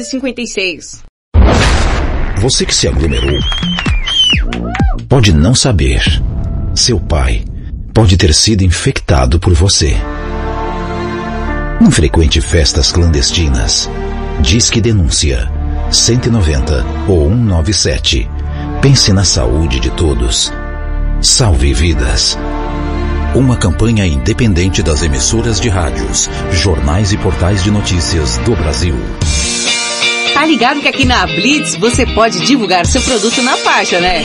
Blitz 1156. Você que se aglomerou pode não saber. Seu pai pode ter sido infectado por você. Não frequente festas clandestinas. Diz que denúncia 190 ou 197. Pense na saúde de todos. Salve vidas. Uma campanha independente das emissoras de rádios, jornais e portais de notícias do Brasil. Tá ligado que aqui na Blitz você pode divulgar seu produto na faixa, né?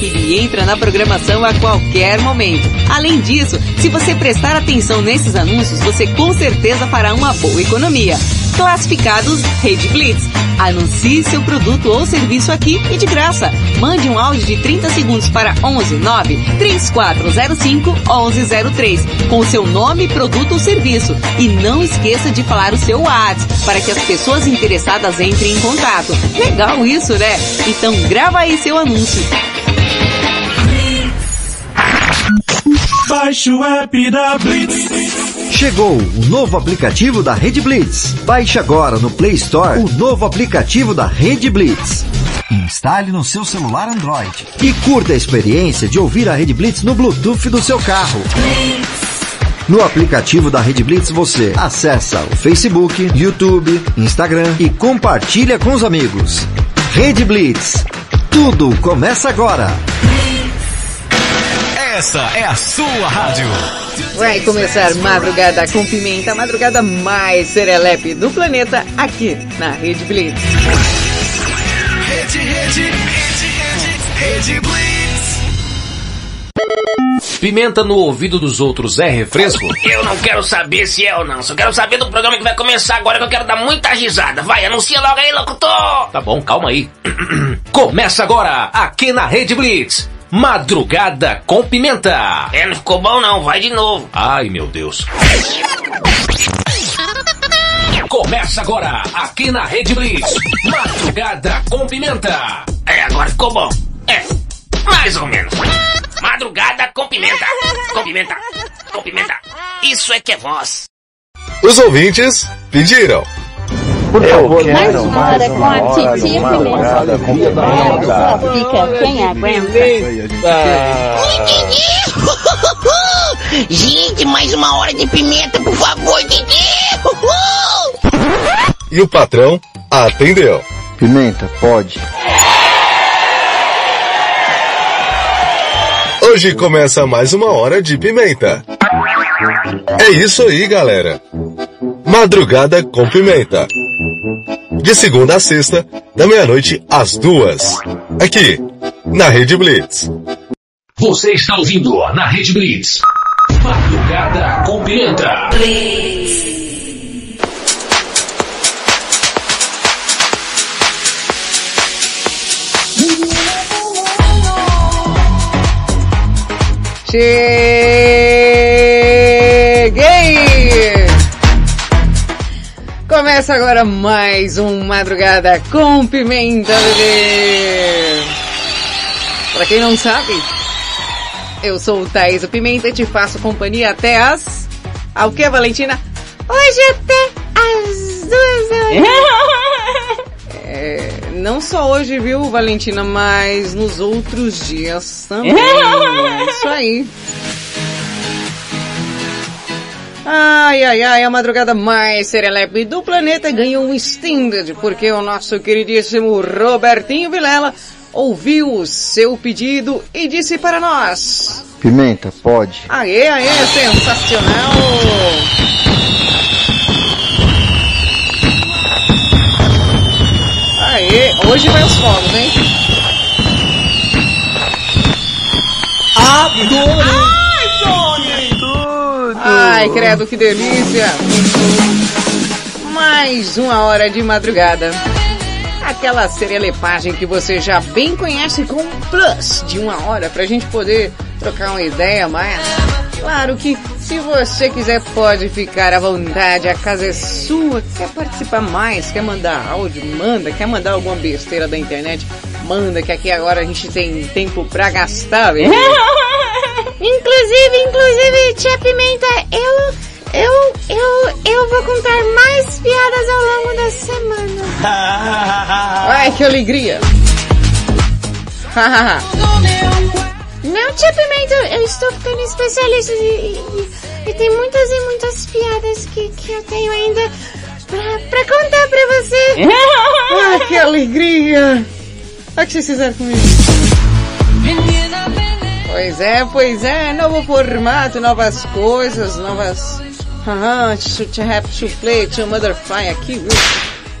Ele entra na programação a qualquer momento. Além disso, se você prestar atenção nesses anúncios, você com certeza fará uma boa economia. Classificados Rede Blitz. Anuncie seu produto ou serviço aqui e de graça. Mande um áudio de 30 segundos para 11 9 3405 1103 com seu nome, produto ou serviço. E não esqueça de falar o seu WhatsApp para que as pessoas interessadas entrem em contato. Legal isso, né? Então grava aí seu anúncio. Baixe o app da Blitz. Chegou o novo aplicativo da Rede Blitz. Baixe agora no Play Store o novo aplicativo da Rede Blitz. Instale no seu celular Android e curta a experiência de ouvir a Rede Blitz no Bluetooth do seu carro. No aplicativo da Rede Blitz você acessa o Facebook, YouTube, Instagram e compartilha com os amigos. Rede Blitz. Tudo começa agora. Essa é a sua rádio. Vai começar Madrugada com Pimenta, a madrugada mais serelepe do planeta, aqui na Rede Blitz. Rede, rede, rede, rede, rede Blitz. Pimenta no ouvido dos outros é refresco? Eu não quero saber se é ou não. Só quero saber do programa que vai começar agora que eu quero dar muita risada. Vai, anuncia logo aí, locutor! Tá bom, calma aí. Começa agora, aqui na Rede Blitz. Madrugada com Pimenta. É, não ficou bom não, vai de novo. Ai, meu Deus. Começa agora, aqui na Rede Blitz. Madrugada com Pimenta. É, agora ficou bom. É, mais ou menos. Madrugada com pimenta. Com pimenta. Com pimenta. Isso é que é voz. Os ouvintes pediram. Por favor, mais uma hora com a titia Pimenta. Fica quem aguenta. Gente, mais uma hora de pimenta, por favor, Didi! E o patrão atendeu. Pimenta, pode. Hoje começa mais uma hora de pimenta. É isso aí, galera. Madrugada com pimenta. De segunda a sexta, da meia-noite às duas. Aqui, na Rede Blitz. Você está ouvindo na Rede Blitz. Madrugada com Pimenta. Blitz. Cheguei! Começa agora mais um Madrugada com Pimenta, bebê! Pra quem não sabe, eu sou o Thaís o Pimenta e te faço companhia até as... Ao que, Valentina? Hoje até as duas horas. É, não só hoje, viu, Valentina, mas nos outros dias também. É isso aí. Ai, ai, ai, a madrugada mais serelepe do planeta ganhou um extended, porque o nosso queridíssimo Robertinho Vilela ouviu o seu pedido e disse para nós. Pimenta, pode. Aê, aê, sensacional! Aê, hoje vai os fogos, hein? Adoro! Ai, Johnny! Tudo! Ai, credo, que delícia! Mais uma hora de madrugada. Aquela serelepagem que você já bem conhece com um plus de uma hora pra gente poder trocar uma ideia mais. Claro que se você quiser pode ficar à vontade, a casa é sua. Quer participar mais, quer mandar áudio, manda. Quer mandar alguma besteira da internet, manda que aqui agora a gente tem tempo pra gastar, velho. inclusive, inclusive, tia Pimenta, eu Eu, eu, eu vou contar mais piadas ao longo da semana. Ai, que alegria. Não, Tia Pimenta, eu estou ficando especialista e, e- e tem muitas e muitas piadas que, que eu tenho ainda pra, pra contar pra você. Ai, que alegria. Olha o que vocês fizeram comigo. Pois é, pois é, novo formato, novas coisas, novas... Aham, to, to have to play, to motherfly aqui, viu?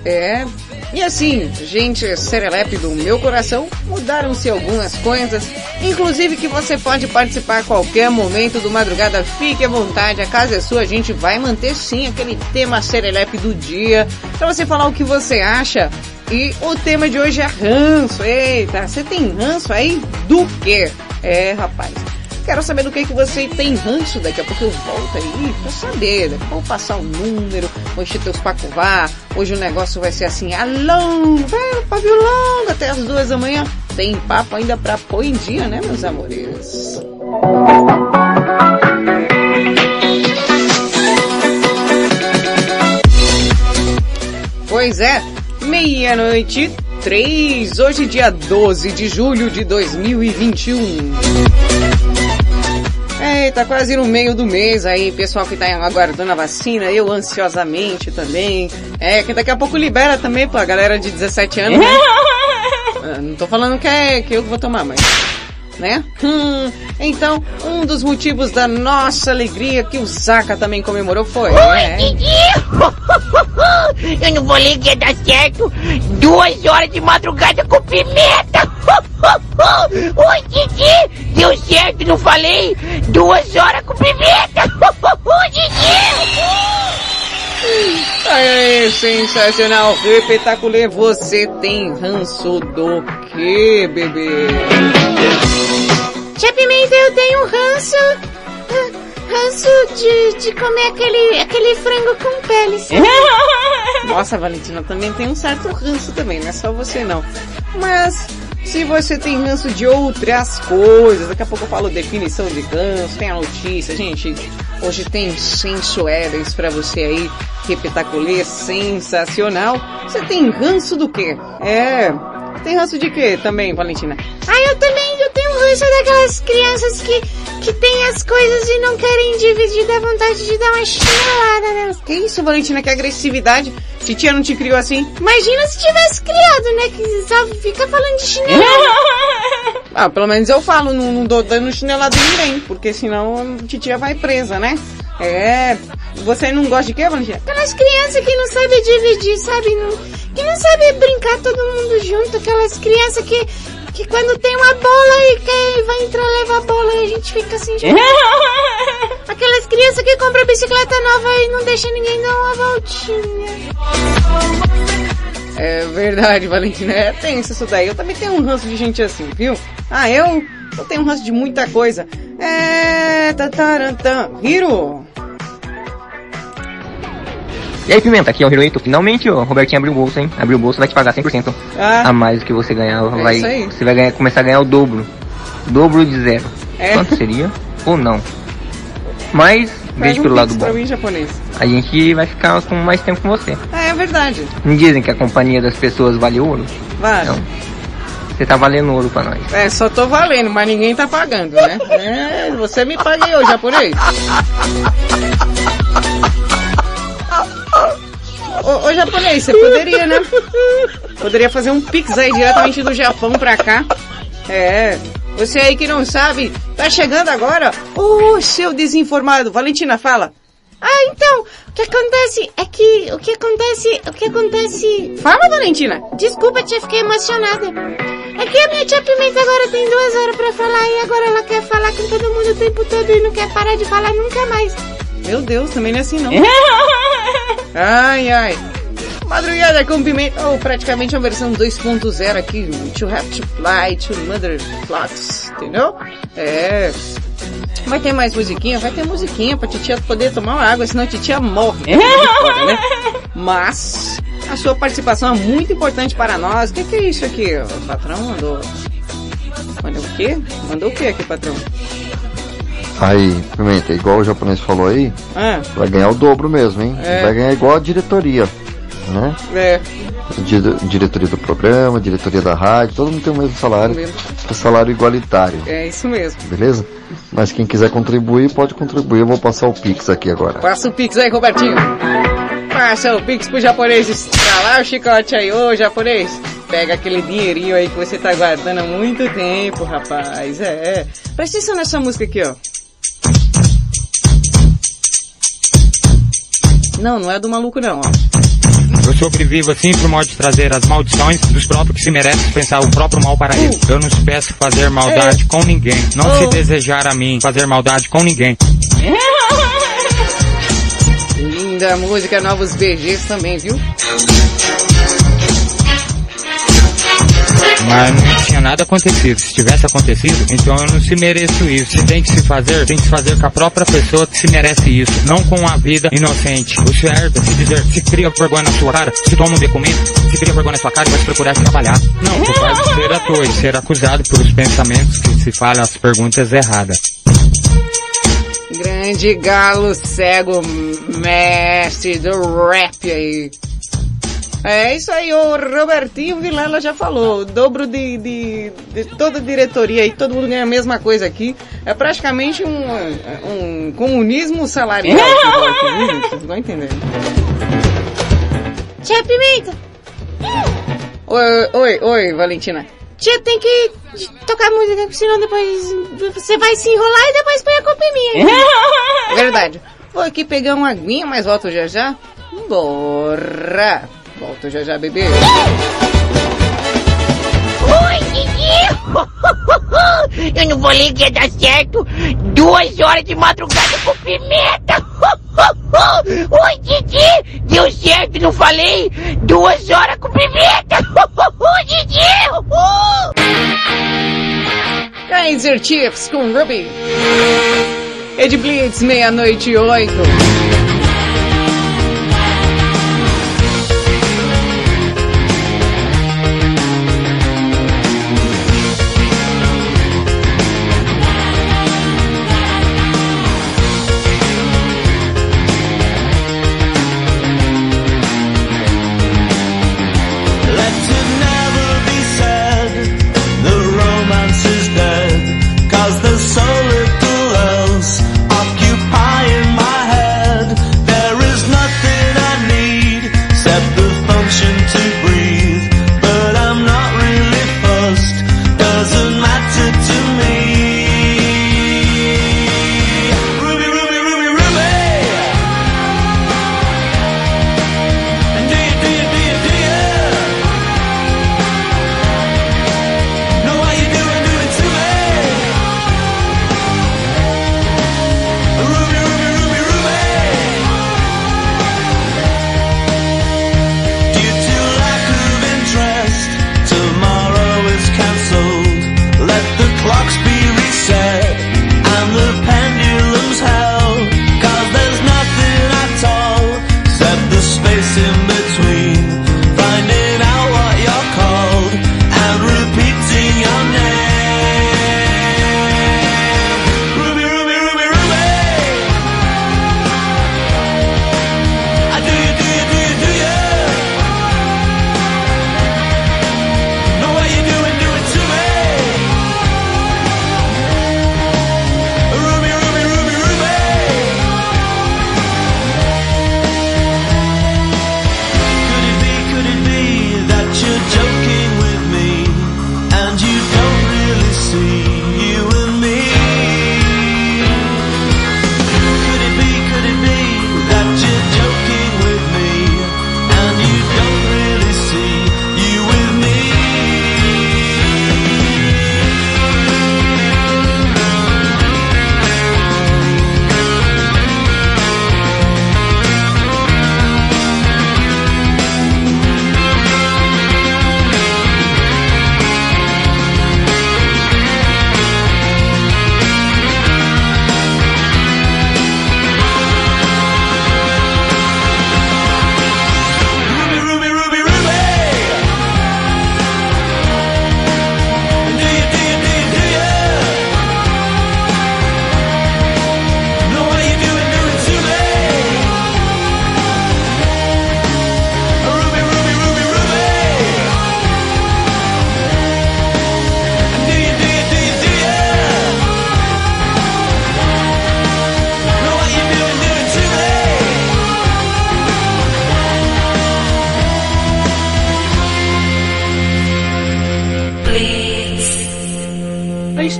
É, e assim, gente serelepe do meu coração, mudaram-se algumas coisas, inclusive que você pode participar a qualquer momento do Madrugada, fique à vontade, a casa é sua, a gente vai manter sim aquele tema serelepe do dia, pra você falar o que você acha. E o tema de hoje é ranço, eita, você tem ranço aí? Do quê? É, rapaz, Quero saber do que, que você tem ranço, daqui a pouco eu volto aí pra saber. Eu vou passar o número, vou encher teus pacová. Hoje o negócio vai ser assim, alô, vai, pavio longo até as duas da manhã. Tem papo ainda pra pôr em dia, né, meus amores? Pois é, meia-noite, três, hoje dia 12 de julho de 2021. Eita, quase no meio do mês aí, pessoal que tá aguardando a vacina, eu ansiosamente também. É, que daqui a pouco libera também pra galera de 17 anos, né? Ah, Não tô falando que é que eu vou tomar, mas... Né? Hum, então, um dos motivos da nossa alegria que o Zaka também comemorou foi... né? Eu não falei que ia dar certo. Duas horas de madrugada com pimenta. Oi, Didi. Deu certo, não falei? Duas horas com pimenta. Didi. Aê, sensacional, espetacular. Você tem ranço do que, bebê? Tia Pimenta, eu tenho ranço. Ranço de, de comer aquele, aquele frango com pele? Nossa, Valentina, também tem um certo ranço também, não é só você não. Mas se você tem ranço de outras coisas, daqui a pouco eu falo definição de ranço, tem a notícia, gente. Hoje tem senso Edens pra você aí, repetaculê, sensacional. Você tem ranço do quê? É, tem ranço de quê também, Valentina? Ah, eu também tenho ranço daquelas crianças que, que têm as coisas e não querem dividir, dá vontade de dar uma chinelada nelas. Que isso, Valentina, que agressividade. Titia não te criou assim? Imagina se tivesse criado, né? Que só fica falando de chinelada. Ah, pelo menos eu falo, não, não dou dando chinelada em ninguém, porque senão a titia vai presa, né? É, você não gosta de quê, Valentina? Aquelas crianças que não sabem dividir, sabe? Não, que não sabem brincar todo mundo junto. Aquelas crianças que, que quando tem uma bola e quer, vai entrar levar a bola e a gente fica assim. Tipo... Aquelas crianças que compram bicicleta nova e não deixa ninguém dar uma voltinha. É verdade, Valentina. É tenso isso daí. Eu também tenho um ranço de gente assim, viu? Ah, eu? Eu tenho um ranço de muita coisa. É... Tatarantã. Hiro! E aí, Pimenta, aqui é o Hiroito. Finalmente, ó, o Robertinho abriu o bolso, hein? Abriu o bolso, vai te pagar 100% Ah. a mais do que você ganhava. É vai, isso aí. Você vai ganhar, começar a ganhar o dobro. Dobro de zero. É. Quanto seria? Ou não? Mas, Faz veja um pelo lado bom. mim, japonês. A gente vai ficar com mais tempo com você. É, é verdade. Não dizem que a companhia das pessoas vale ouro? Vale. Não. Você tá valendo ouro pra nós. É, só tô valendo, mas ninguém tá pagando, né? É, você me pague eu, japonês. Ô, ô japonês, você poderia, né? Poderia fazer um pix aí diretamente do Japão pra cá. É, você aí que não sabe, tá chegando agora? Ô, seu desinformado. Valentina, fala. Ah, então, o que acontece é que, o que acontece, o que acontece... Fala, Valentina. Desculpa, tia, fiquei emocionada. É que a minha tia Pimenta agora tem duas horas pra falar e agora ela quer falar com todo mundo o tempo todo e não quer parar de falar nunca mais. Meu Deus, também não é assim não. Ai, ai. Madrugada com pimenta, ou praticamente a versão 2.0 aqui, to have to fly to mother flocks, entendeu? É. Vai ter mais musiquinha? Vai ter musiquinha pra titia poder tomar uma água, senão a titia morre. Fora, né? Mas a sua participação é muito importante para nós. O que, que é isso aqui? O patrão mandou. Mandou o quê? Mandou o quê aqui, patrão? Aí, Pimenta, igual o japonês falou aí, Ah, vai ganhar o dobro mesmo, hein? É. Vai ganhar igual a diretoria, né? é. Dire- diretoria do programa, diretoria da rádio, todo mundo tem o mesmo salário, é salário igualitário, É isso mesmo. beleza? Mas quem quiser contribuir, pode contribuir, eu vou passar o Pix aqui agora. Passa o Pix aí, Robertinho. Passa o Pix pro japonês estralar o chicote aí, ô japonês. Pega aquele dinheirinho aí que você tá guardando há muito tempo, rapaz. É, é. Presta atenção nessa música aqui, ó. Não, não é do maluco não, ó. Eu sobrevivo assim por modo de trazer as maldições dos próprios que se merecem pensar o próprio mal para eles. Eu não peço fazer maldade com ninguém. Não se desejar a mim fazer maldade com ninguém. Linda música, novos BGs também, viu? Mas não tinha nada acontecido. Se tivesse acontecido, então eu não se mereço isso. Se tem que se fazer, tem que se fazer com a própria pessoa que se merece isso. Não com a vida inocente. O certo é se dizer, se cria vergonha na sua cara, se toma um documento, se cria vergonha na sua cara e vai procurar trabalhar. Não, tu pode ser ator e ser acusado por os pensamentos que se fala as perguntas erradas. Grande galo cego, mestre do rap aí. É isso aí, o Robertinho Vilela já falou. Dobro de, de, de toda a diretoria aí, todo mundo ganha a mesma coisa aqui. É praticamente um, um comunismo salarial. viu? Vocês vão entender. Tia Pimenta, Oi, oi, oi, Valentina. tia tem que tocar música, senão depois você vai se enrolar e depois põe a culpa em mim. Verdade. Vou aqui pegar uma aguinha, mas volto já já. Bora. Volto já já, bebê. Oi, Didi! Eu não falei que ia dar certo. Duas horas de madrugada com pimenta. Oi, Didi! Deu certo, não falei? Duas horas com pimenta. Didi! Kaiser Chiefs com Ruby. Ed Blitz, meia-noite e oito.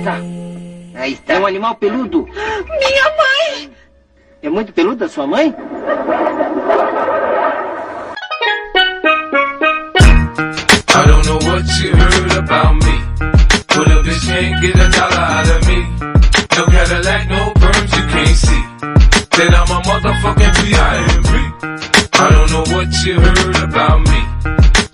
É um animal peludo. Minha mãe! É muito peluda a sua mãe? I don't know what you heard about me. But a bitch can't get a dollar out of me. No Cadillac, no perms you can't see. Then I'm a motherfucking P.I.M.P. I don't know what you heard about me.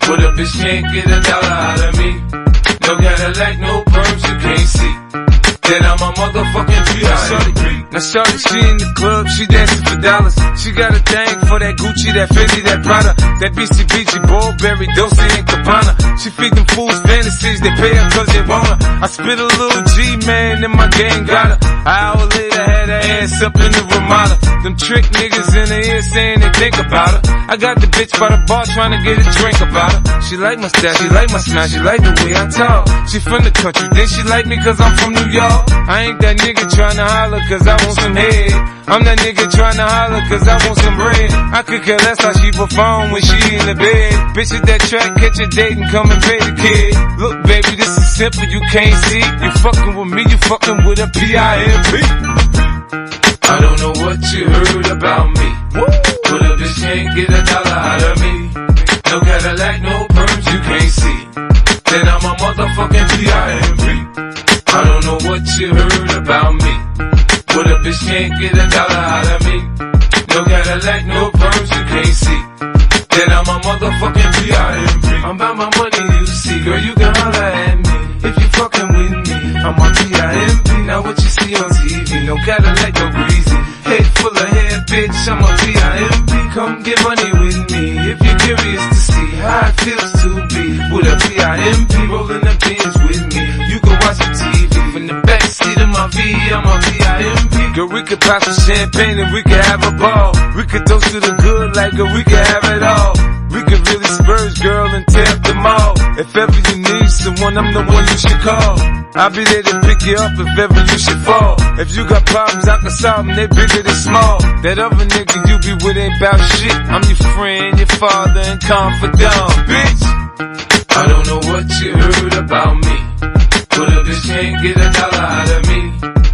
But a bitch can't get a dollar out of me. No Cadillac, no perms you can't see. Then I'm a motherfucking P.I.M.P. Now shorty, she in the club, she dancing for dollars. She got a thing for that Gucci, that Fendi, that Prada, that BCBG, Burberry, Dolce and Gabbana. She feed them fools fantasies, they pay her cause they want her. I spit a little G, man, and my gang got her. An hour later, had her ass up in the Ramada. Them trick niggas in the ear saying they think about her. I got the bitch by the bar trying to get a drink about her. She like my style, she like my smile, she like the way I talk. She from the country, then she like me cause I'm from New York. I ain't that nigga trying to holler cause I want some head. I'm that nigga trying to holler cause I want some bread. I could care less how she perform when she in the bed. Bitch at that track, catch a date and come and pay the kid. Look baby, this is simple, you can't see. You fucking with me, you fucking with a P.I.M.P. I don't know what you heard about me. But a bitch can't get a dollar out of me. No Cadillac, no perms you can't see. Then I'm a motherfucking P.I.M.P. I don't know what you heard about me. But a bitch can't get a dollar out of me. No Cadillac, no perms you can't see. Then I'm a motherfucking P.I.M.P. I'm about my money, you see. Girl, you can holler at me. If you fucking with me, I'm on P.I.M.P. Now what you see on TV, no Cadillac, no greasy. Head full of hair, bitch, I'm on P.I.M.P. Come get money with me. If you're curious to see how it feels to be with a P.I.M.P. rolling the pins with I'm on P.I.M.P. Girl, we could pop some champagne and we could have a ball. We could toast to the good like girl, we could have it all. We could really spurge, girl, and tear up the mall. If ever you need someone, I'm the one you should call. I'll be there to pick you up if ever you should fall. If you got problems, I can solve them, they bigger than small. That other nigga you be with ain't bout shit. I'm your friend, your father, and confidant, bitch. I don't know what you heard about me. But a bitch can't get a dollar out of me.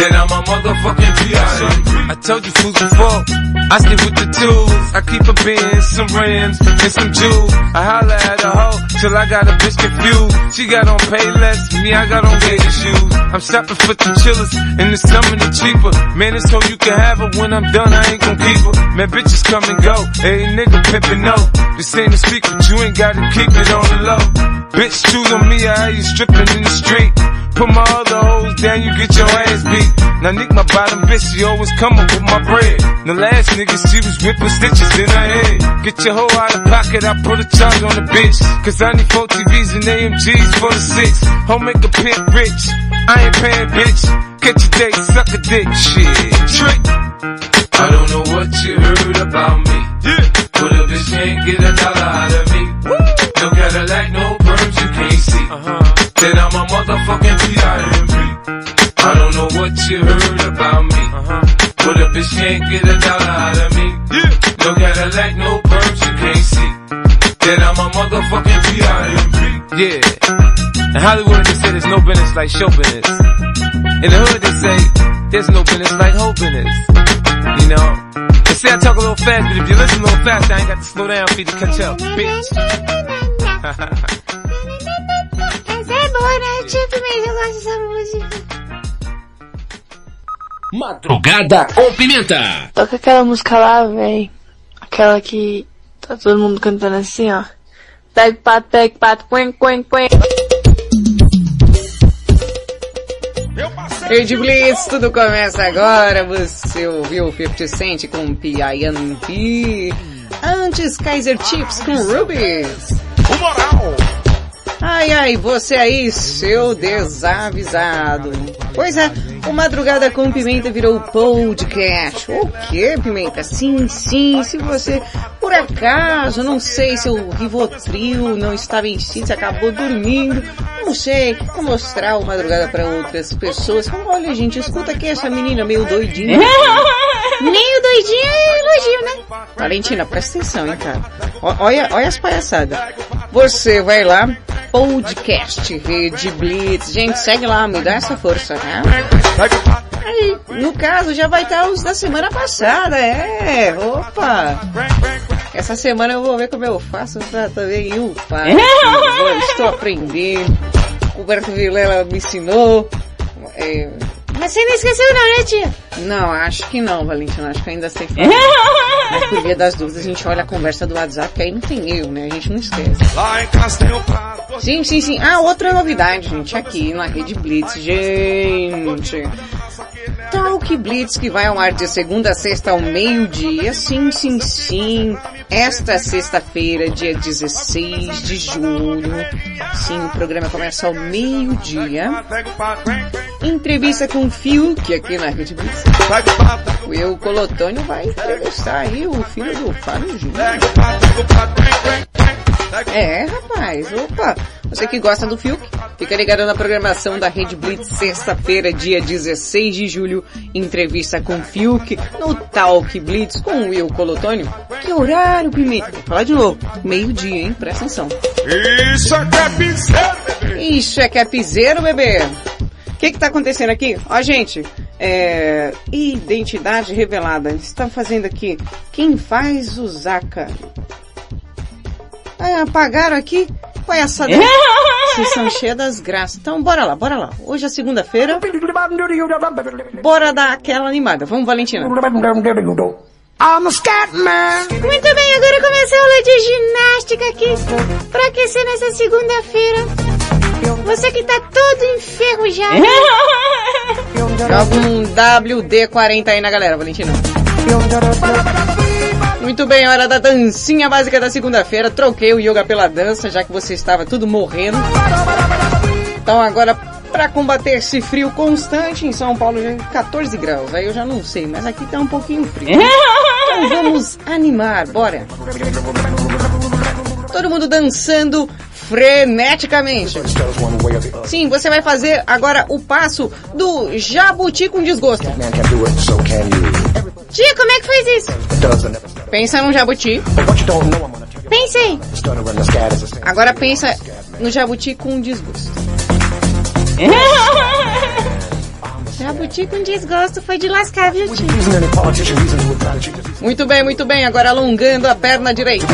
Then I'm a motherfucking. I told you fools before, I stay with the tools. I keep a Benz, some rims, and some jewels. I holla at a hoe till I got a bitch confused. She got on pay less, me I got on gator shoes. I'm shopping for the chillers, and the summer the cheaper. Man, it's so you can have her when I'm done, I ain't gon' keep her. Man, bitches come and go, hey nigga pimpin' no. This ain't a secret, you ain't gotta keep it on the low. Bitch, choose on me, I have you stripping in the street. Put my other hoes down, you get your ass beat. Now Nick, my bottom bitch, she always come up with my bread. The last nigga, she was whipping stitches in her head. Get your hoe out of pocket, I put a charge on the bitch. Cause I need four TVs and AMGs for the six. Home make a pimp rich. I ain't paying bitch. Catch a date, suck a dick, shit. Trick. I don't know what you heard about me. Yeah. But a bitch can't get a dollar out of me. Woo. No Cadillac, no perms you can't see. Uh-huh. Then I'm a motherfucking P.I.M.P. I don't know what you heard about me. Uh-huh. But a bitch can't get a dollar out of me. Yeah. No Cadillac, no perms you can't see. Then I'm a motherfucking P.I.M.P. Yeah. In Hollywood, they say there's no business like show business. In the hood, they say there's no business like hoe business. You know? They say I talk a little fast, but if you listen a little fast, I ain't got to slow down for you to catch up, bitch. É boa? Tipo, mesmo, eu gosto dessa música. Madrugada com pimenta. Toca aquela música lá, véi. Aquela que tá todo mundo cantando assim, ó. Pega pato, pega pato, quen, quen, quen. Rede Blitz, tudo começa agora. Você ouviu 50 Cent com P.I.N.P. Antes Kaiser Chips com Rubies. O moral. Ai, ai, você aí, seu desavisado. Pois é, o Madrugada com Pimenta virou podcast. O que, Pimenta? Sim, sim, se você, por acaso, não sei se o Rivotril não está vencido, se acabou dormindo, não sei, vou mostrar o madrugada para outras pessoas. Olha, gente, escuta aqui essa menina meio doidinha. Meio doidinha é elogio, né? Valentina, presta atenção, hein, cara. Olha, olha as palhaçadas. Você vai lá, podcast Rede Blitz. Gente, segue lá, me dá essa força? Aí, no caso, já vai estar os da semana passada, é. Opa! Essa semana eu vou ver como eu faço pra também upar. Eu estou aprendendo. O Roberto Vilela me ensinou. É, Mas você não esqueceu não, né, tia? não, acho que não, Valentina. Acho que ainda sei falar. Mas por via das dúvidas, a gente olha a conversa do WhatsApp, que aí não tem erro, né? A gente não esquece. Sim, sim, sim. Ah, outra novidade, gente, aqui na Rede Blitz. Gente. Talk Blitz que vai ao ar de segunda a sexta ao meio-dia. Sim, sim, sim. Esta sexta-feira, dia 16 de julho. Sim, o programa começa ao meio-dia. Entrevista com o Fiuk aqui na Rede Blitz. O Eu Colotônio vai entrevistar aí o filho do Fábio Júnior. É, rapaz, opa. Você que gosta do Fiuk, fica ligado na programação da Rede Blitz, sexta-feira, dia 16 de julho, entrevista com o Fiuk, no Talk Blitz com o Will Colotônio. Que horário, Pimenta? Vou falar de novo, meio-dia, hein? Presta atenção. Isso é piseiro, Isso é piseiro, bebê. O que que tá acontecendo aqui? Ó, gente, é... Identidade revelada. Está fazendo aqui. Quem faz o Zaca? Ah, apagaram aqui? Qual é essa... Vocês são cheias das graças. Então, bora lá, bora lá. Hoje é segunda-feira. Bora dar aquela animada. Vamos, Valentina. I'm a Scatman. Muito bem, agora começa a aula de ginástica aqui. Pra aquecer nessa segunda-feira. Você que tá todo enferrujado. Joga um WD-40 aí na galera, Valentina. Muito bem, hora da dancinha básica da segunda-feira. Troquei o yoga pela dança, já que você estava tudo morrendo. Então agora, para combater esse frio constante, em São Paulo já é 14 graus. Aí eu já não sei, mas aqui tá um pouquinho frio. Então vamos animar, bora. Todo mundo dançando freneticamente. Sim, você vai fazer agora o passo do jabuti com desgosto. Tia, como é que faz isso? Pensa num jabuti. Pensei. Agora pensa no jabuti com desgosto. Jabuti com desgosto foi de lascar, viu, tia? Muito bem, muito bem. Agora alongando a perna direita.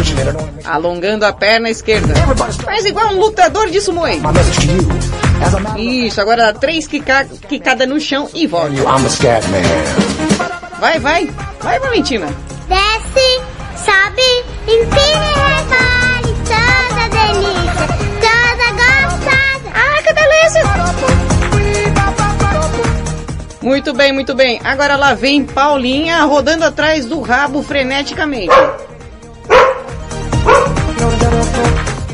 Alongando a perna esquerda. Faz igual um lutador de sumoei. Isso, agora dá três quica- quicadas no chão e volta. Vai, vai. Vai, Valentina. Desce, sobe, empina Muito bem, muito bem. Agora lá vem Paulinha rodando atrás do rabo freneticamente.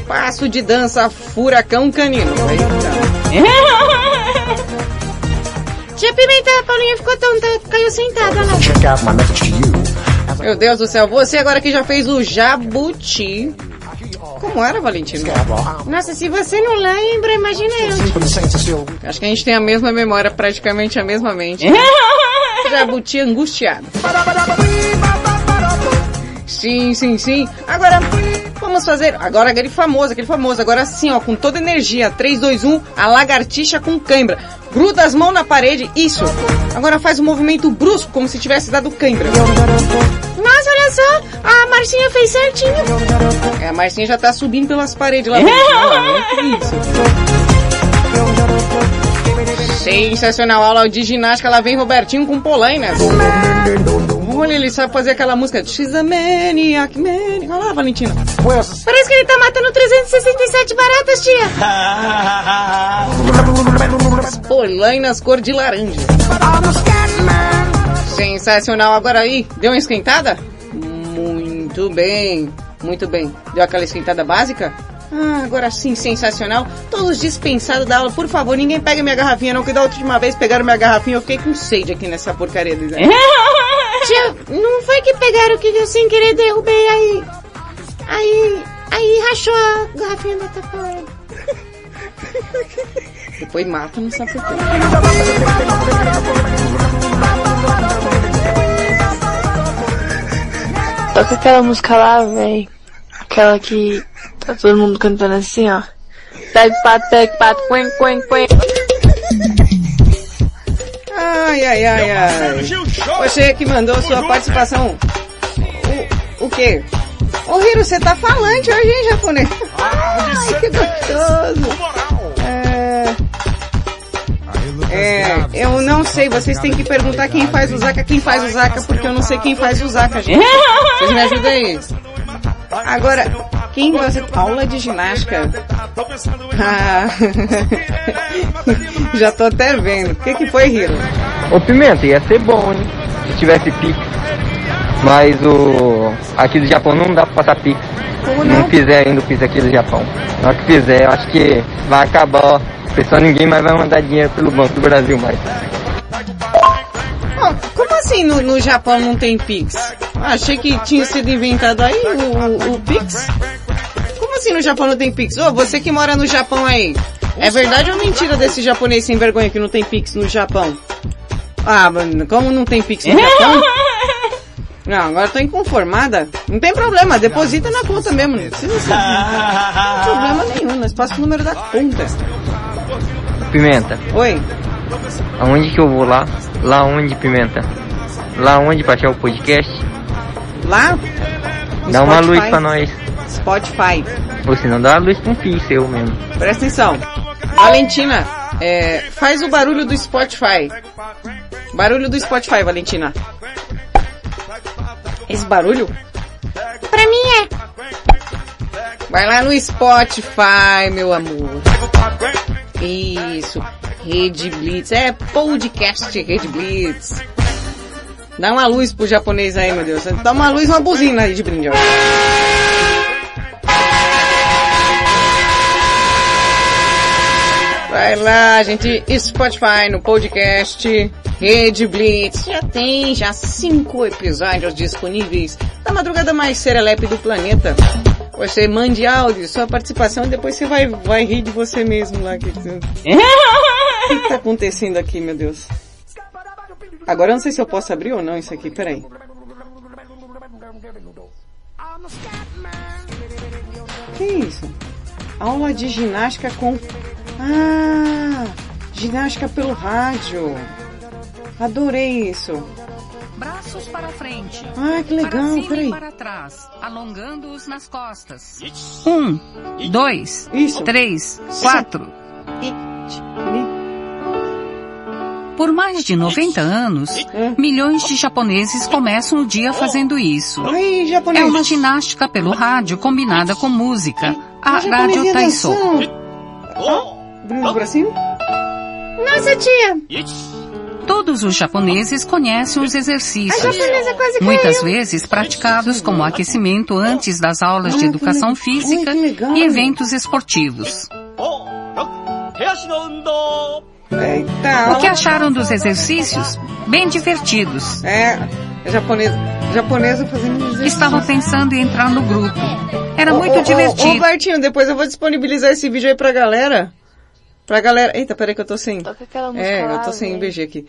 Passo de dança furacão canino. Tia Pimenta, a Paulinha ficou tonta, caiu sentada lá. Meu Deus do céu, você agora que já fez o jabuti. Como era, Valentino? Nossa, se você não lembra, imagina eu. Acho que a gente tem a mesma memória, praticamente a mesma mente. Jabuti angustiado. Sim, sim, sim. Agora, vamos fazer. Agora aquele famoso, aquele famoso. Agora sim, ó, com toda energia. 3, 2, 1, a lagartixa com cãibra. Gruda as mãos na parede, isso. Agora faz um movimento brusco, como se tivesse dado cãibra. Nossa, olha só, a Marcinha fez certinho. É, a Marcinha já tá subindo pelas paredes lá. que isso. Sensacional aula de ginástica. Lá vem Robertinho com polainas. Olha, ele sabe fazer aquela música. She's a maniac, maniac. Olha lá, Valentina. Parece que ele tá matando 367 baratas, tia. Polainas cor de laranja. Sensacional. Agora aí, deu uma esquentada? Muito bem. Muito bem. Deu aquela esquentada básica? Ah, agora sim, sensacional. Todos dispensados da aula. Por favor, ninguém pega minha garrafinha não, que da última vez pegaram minha garrafinha eu fiquei com sede aqui nessa porcaria. Tia, não foi que pegaram que eu sem querer derrubei aí. Aí. Aí rachou a garrafinha da Tupperware. Depois mata, não sabe por quê. Toca aquela música lá, véi. Aquela que tá todo mundo cantando assim, ó. Pega pato, pega pato, quen, quen, quen. Ai, ai, ai, ai. Você que mandou sua participação. O, o quê? Ô Hiro, você tá falante hoje, hein, japonês? Ai, que gostoso. É... é, eu não sei, vocês têm que perguntar quem faz o Zaka, quem faz o Zaka, porque eu não sei quem faz o Zaka, gente. Vocês me ajudam aí. Agora, quem você... Aula de ginástica. Ah, já tô até vendo. O que que foi, Hiro? Ô Pimenta, ia ser bom, hein? Se tivesse Pix. Mas o. Aqui do Japão não dá pra passar Pix. Como não? fizer ainda o Pix aqui do Japão. Na hora que fizer, eu acho que vai acabar, ó. Pessoal, ninguém mais vai mandar dinheiro pelo Banco do Brasil mais. Oh, como assim no, no Japão não tem Pix? Achei que tinha sido inventado aí o, o, o Pix. Assim no Japão não tem Pix? Ô, você que mora no Japão aí. É verdade ou mentira desse japonês sem vergonha que não tem Pix no Japão? Ah, mano, como não tem Pix no Japão? Não, agora tô inconformada. Não tem problema, deposita na conta mesmo. Não precisa ser. Não tem problema nenhum, nós passamos o número da conta. Pimenta, Oi, aonde que eu vou lá? Lá onde, Pimenta? Lá onde pra achar o podcast? lá? Dá uma luz pra nós. Spotify. Ou se não, dá uma luz pra um filho seu mesmo. Presta atenção. Valentina, é, faz o barulho do Spotify. Barulho do Spotify, Valentina. Esse barulho? Pra mim é. Vai lá no Spotify, meu amor. Isso. Rede Blitz. É podcast Rede Blitz. Dá uma luz pro japonês aí, meu Deus. Dá uma luz, uma buzina aí de brinde, Vai lá, gente. Spotify no podcast Rede Blitz. Já tem já cinco episódios disponíveis da madrugada mais serelepe do planeta. Você mande áudio, sua participação, e depois você vai, vai rir de você mesmo lá. que- O que, que tá acontecendo aqui, meu Deus? Agora eu não sei se eu posso abrir ou não isso aqui, peraí. Que isso? Aula de ginástica com... Ah! Ginástica pelo rádio. Adorei isso. Braços para frente. Ah, que legal, Para cima peraí. e para trás, alongando-os nas costas. Um, dois, três, quatro. Por mais de 90 anos, milhões de japoneses começam o dia fazendo isso. É uma ginástica pelo rádio combinada com música. A japonês Rádio Taiso. Pra cima? Nossa, tia. Todos os japoneses conhecem os exercícios. japonesa quase caiu. Muitas vezes praticados como aquecimento antes das aulas de educação física e eventos esportivos. Eita. O que acharam dos exercícios? Bem divertidos. É, japonesa, japonesa fazendo exercício. Estava pensando em entrar no grupo. Era muito ô, ô, divertido. Ô, Bartinho, depois eu vou disponibilizar esse vídeo aí pra galera. Pra galera... Eita, peraí que eu tô sem... aquela música É, eu tô sem velho. BG aqui.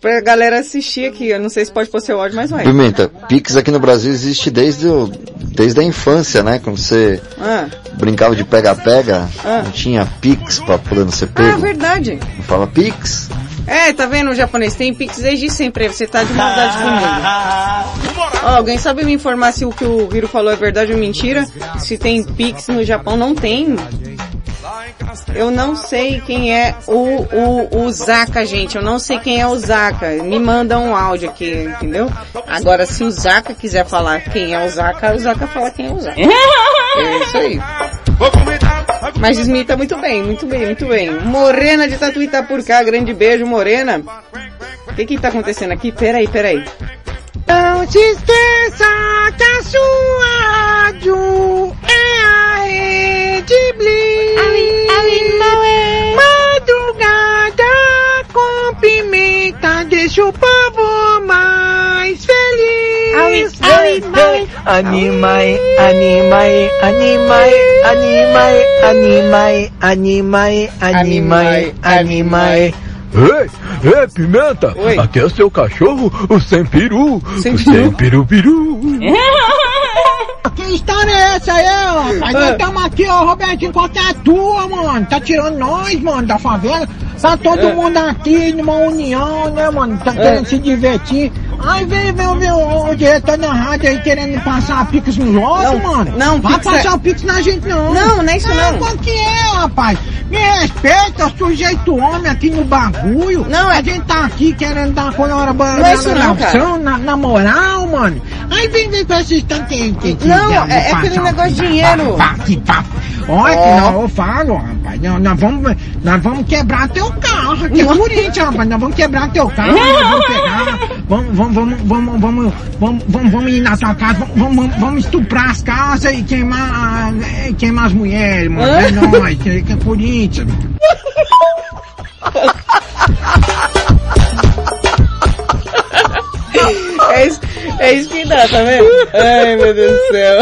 Pra galera assistir aqui. Eu não sei se pode pôr seu áudio, mas vai. Pimenta, Pix aqui no Brasil existe desde, o, desde a infância, né? Quando você Ah, brincava de pega-pega, Ah. não tinha Pix pra poder não ser ah pego. verdade. Não fala Pix. É, tá vendo o japonês? Tem Pix desde sempre. Você tá de maldade comigo. Ó, alguém sabe me informar se o que o Hiro falou é verdade ou mentira? Se tem Pix no Japão? Não tem. Eu não sei quem é o, o, o Zaka, gente. Eu não sei quem é o Zaka. Me manda um áudio aqui, entendeu? Agora, se o Zaka quiser falar quem é o Zaka, o Zaka fala quem é o Zaka. É isso aí. Mas imita muito bem, muito bem, muito bem. Morena de Tatuí tá por cá, grande beijo, Morena. O que que tá acontecendo aqui? Peraí, peraí. Não se esqueça que a sua rádio é a Rede Blitz. Madrugada com pimenta deixa o povo mais feliz. Animai, animai, animai, animai, animai, animai, animai, animai. Ei, ei, Pimenta! Aqui é o seu cachorro, o Sem Peru! Sem o Sem Peru Peru! Que história é essa aí, ó? Rapaz, nós estamos aqui, ó, Robertinho, qual que é a tua, mano? Tá tirando nós, mano, da favela? Tá todo É. mundo aqui numa união, né, mano? Tá É. querendo se divertir. Aí vem, vem, vem o, o diretor da rádio aí querendo passar pix nos outros, mano. não, Vai pix é- passar o pix na gente, não. Não, não é isso não. Qual que é, rapaz? Me respeita, sujeito homem aqui no bagulho. Não, A gente tá aqui querendo dar colaboração Não é isso não, cara. na, na moral, mano. Aí vem, vem com que, que, que Não, é- é aquele negócio de dinheiro. Que pá. Olha que Ó. não, eu falo, rapaz. Nós, nós vamos, nós vamos quebrar teu carro aqui é Corinthians, rapaz. Nós vamos quebrar teu carro, nós vamos pegar. Vamos, vamos, vamos, vamos, vamos, vamos, vamos, vamos ir na tua casa, vamos, vamos, vamos estuprar as casas e queimar, eh, queimar as mulheres, mano. É nóis, que que é Corinthians. é isso que dá, tá vendo? Ai, meu Deus do céu.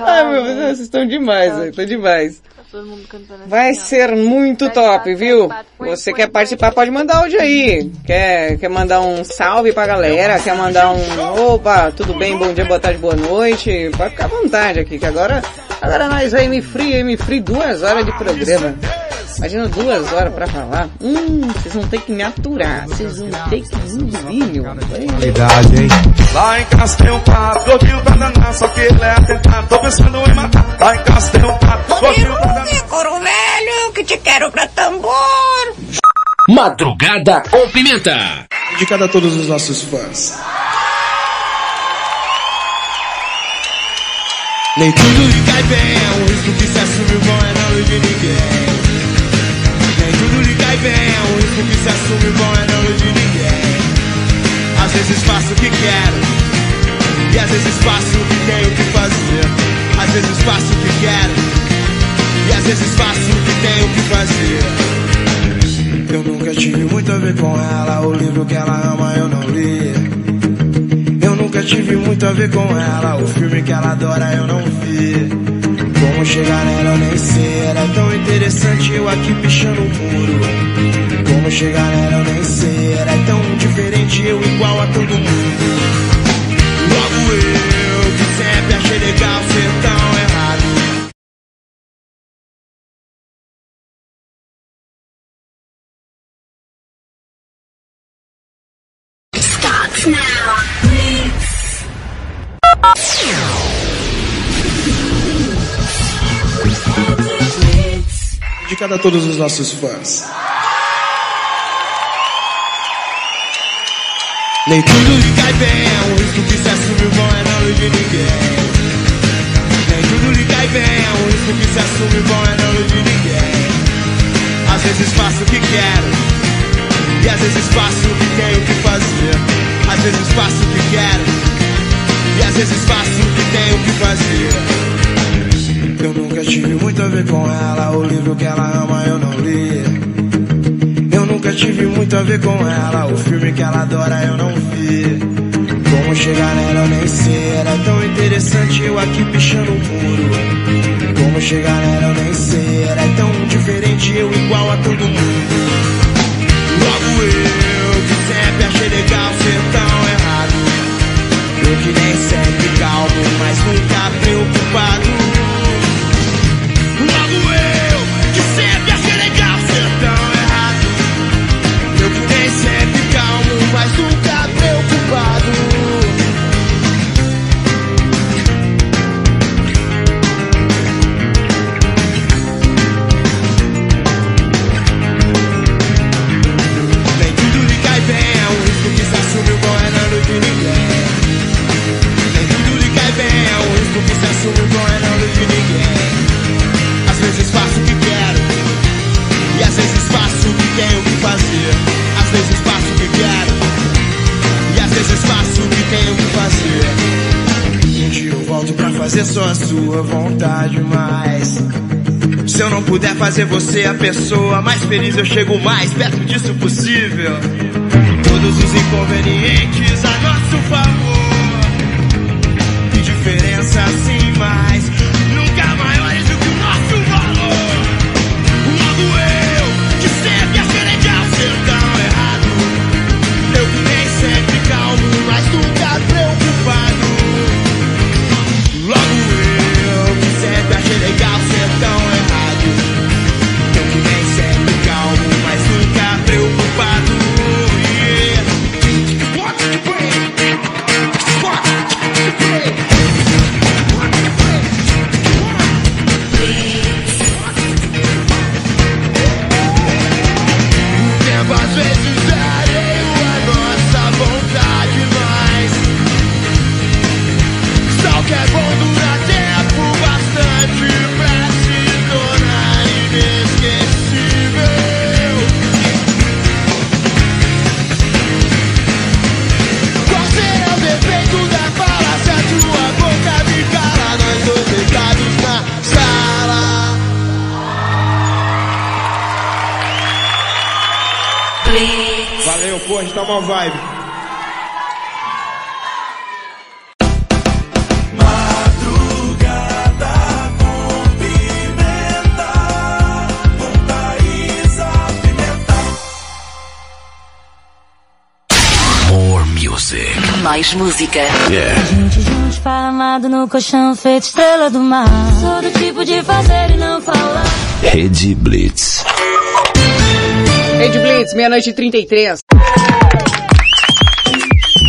Ai, meu Deus, vocês estão demais, velho, estão demais. Vai ser muito top, viu? Você quer participar, pode mandar áudio aí. Quer, quer mandar um salve pra galera? Quer mandar um opa, tudo bem, bom dia, boa tarde, boa noite? Pode ficar à vontade aqui, que agora, agora nós vai me free, me free duas horas de programa. Imagina duas horas pra falar. Hum, vocês vão ter que me aturar. Vocês vão ter que me ouvir, meu. Verdade, hein? Lá em casa tem um pato, gordinho pra danar, só que ele é atentado, tô pensando em matar. Lá em casa tem um pato, gordinho pra danar. Coro velho, que te quero pra tambor. Madrugada com Pimenta. Dedicado a todos os nossos fãs. Nem tudo lhe cai bem, é um risco que se assume bom é não iludir ninguém. Nem tudo lhe cai bem, é um risco que se assume bom é não iludir ninguém. Às vezes faço o que quero, e às vezes faço o que tenho que fazer. Às vezes faço o que quero, e às vezes faço o que tenho que fazer. Eu nunca tive muito a ver com ela, o livro que ela ama eu não li. Eu nunca tive muito a ver com ela, o filme que ela adora eu não vi. Como chegar nela nem sei, era tão interessante eu aqui pichando o muro. Como chegar nela nem sei, era tão diferente eu igual a todo mundo. Logo eu, que sempre achei legal ser Dedicado a todos os nossos fãs. Nem tudo lhe cai bem, é um risco que se assume bom é não iludir ninguém. Nem tudo lhe cai bem, é um risco que se assume bom é não iludir ninguém. Às vezes faço o que quero, e às vezes faço o que tenho que fazer. Às vezes faço o que quero, e às vezes faço o que tenho que fazer. Eu nunca tive muito a ver com ela, o livro que ela ama eu não li. Eu nunca tive muito a ver com ela, o filme que ela adora eu não vi. Como chegar nela eu nem sei, era tão interessante eu aqui pichando o muro. Como chegar nela eu nem sei, era tão diferente eu igual a todo mundo. Logo eu, que sempre achei legal errado. Eu que nem sempre calmo, mas nunca preocupado. Só a sua vontade, mas. Se eu não puder fazer você a pessoa mais feliz, eu chego mais perto disso possível. todos os inconvenientes a nosso favor. Que diferença assim mais, nunca uma vibe. More music. Mais música. Yeah. Gente juntos parado no colchão feito estrela do mar. Sou do tipo de fazer e não falar. Rede Blitz. Rede Blitz, meia-noite e 33.